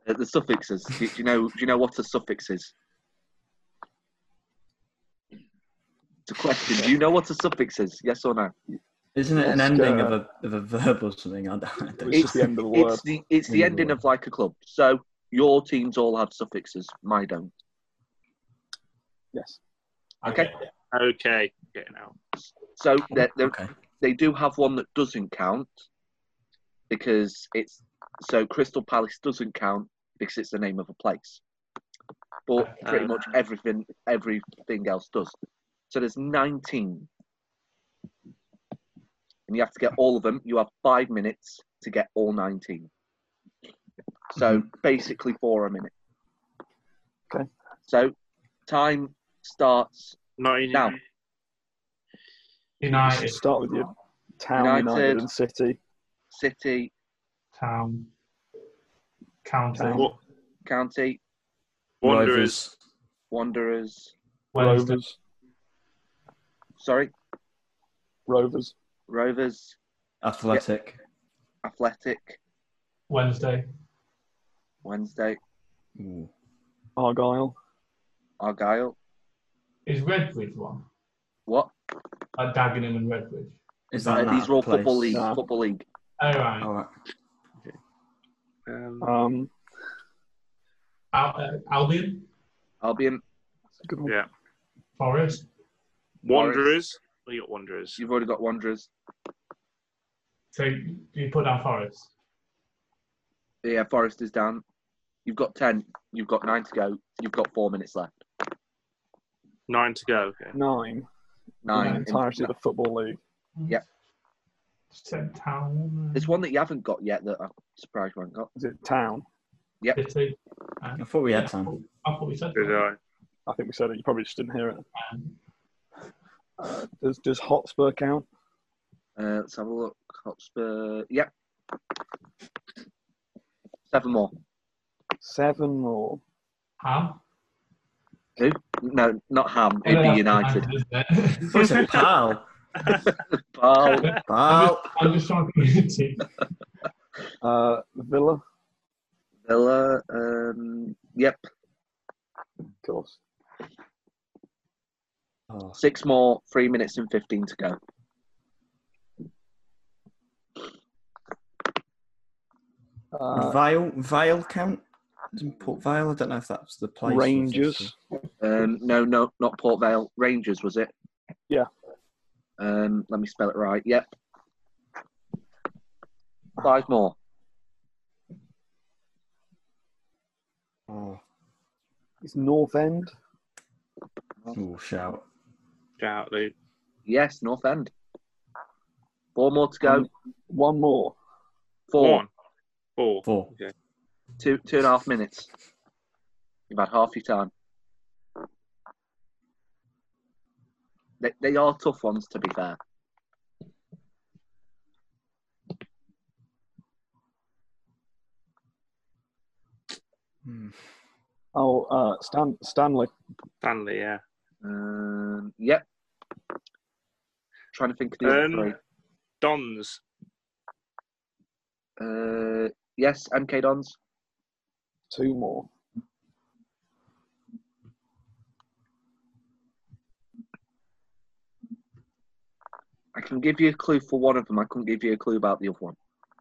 Uh, the suffixes. Do, do you know? Do you know what a suffix is? It's a question. Do you know what a suffix is? Yes or no? Isn't it an Let's ending go. of uh, a of a verb or something? I don't, I don't It's just the end of the word. It's the it's the End of the ending of like a club. So your teams all have suffixes. My don't. Yes. Okay. Okay. Getting out. So they're, they're, Okay. they do have one that doesn't count because it's so Crystal Palace doesn't count because it's the name of a place. But pretty much ah. everything everything else does. So there's 19. And you have to get all of them. You have five minutes to get all 19. So mm-hmm. basically four a minute. Okay. So time starts Not in Now. United. Start with your town, United. United, and City. City, Town. County. Town. County, Wanderers. Wanderers. Wednesday. Rovers. Sorry, Rovers. Rovers, Athletic. Athletic, Wednesday. Wednesday, Ooh. Argyle. Argyle. Is Redbridge one? What? Like Dagenham and Redbridge. Is Uh, that these are all place? football league. No. Football league. Oh, right. All right. Um, Um, Al- uh, Albion. Albion. that's a good one. yeah. Forest. Wanderers. We got Wanderers. You've already got Wanderers. So do you put down Forest? Yeah, Forest is down. You've got ten. You've got nine to go. You've got four minutes left. Nine to go. Okay. Nine. Nine. The entirety of the football league. Yep. Said Town. There's one that you haven't got yet that I'm surprised you haven't got. Is it town? City. I thought we had time. I thought we said Did I? I think we said it. You probably just didn't hear it. Um, Uh, does does Hotspur count? Uh, let's have a look. Hotspur. Yep. Seven more. Seven more. Ham. Who? No, not Ham. Oh, It'd be that's United. isn't it? What's it, pal? I'm just trying to read the team. Uh, Villa, Villa. Um, yep, of course. Oh, six more. Three minutes and fifteen to go. Uh, Vale, Vale count? Doesn't Port Vale? I don't know if that's the place. Rangers, Um, no, no, not Port Vale. Rangers was it? Yeah. Um, let me spell it right. Yep. Five more. Oh, it's North End. oh, shout. Shout, Luke. Yes, North End. Four more to go. Um, One more. Four. One. Four. Four. Okay. Two, two and a half minutes. You've had half your time. They, they are tough ones, to be fair. Hmm. Oh, uh, Stan, Stanley. Stanley, yeah. Um, yep. Trying to think of the other Um, three. Dons. Uh, yes, MK Dons. Two more. I can give you a clue for one of them. I couldn't give you a clue about the other one.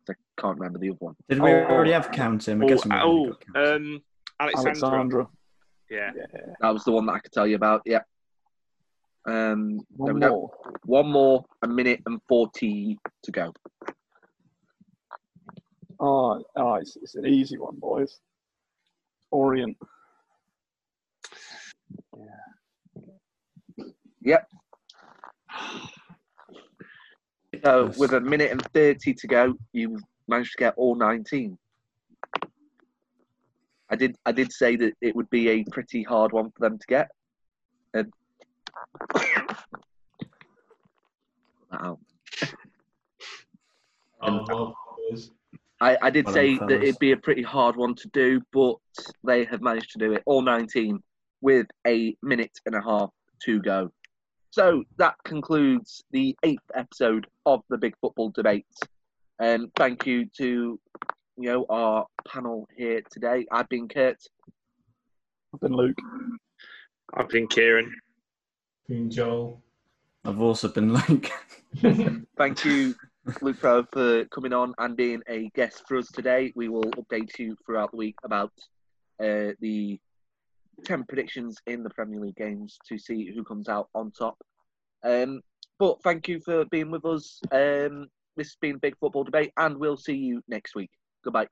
I can't remember the other one. Did we Oh. already have count him? I Oh, guess we already oh, um, Alexandra. Alexandra. Yeah. Yeah. That was the one that I could tell you about. Yeah. Um, there One more. One more, a minute and 40 to go. Oh, oh it's, it's an easy one, boys. Orient. Yeah. Yep. So, with a minute and 30 to go, you managed to get all 19. I did I did say that it would be a pretty hard one for them to get. And Put that out. Oh, well. I, I did Well say that it'd be a pretty hard one to do, but they have managed to do it all 19 with a minute and a half to go. So that concludes the eighth episode of the Bigg Football Debate. Um, thank you to you know our panel here today. I've been Kurt. I've been Luke. I've been Kieran. Been Joel. I've also been like, Thank you, Luke Thrower, for coming on and being a guest for us today. We will update you throughout the week about uh, the 10 predictions in the Premier League games to see who comes out on top. Um, but thank you for being with us. Um, this has been Bigg Football Debate, and we'll see you next week. Goodbye.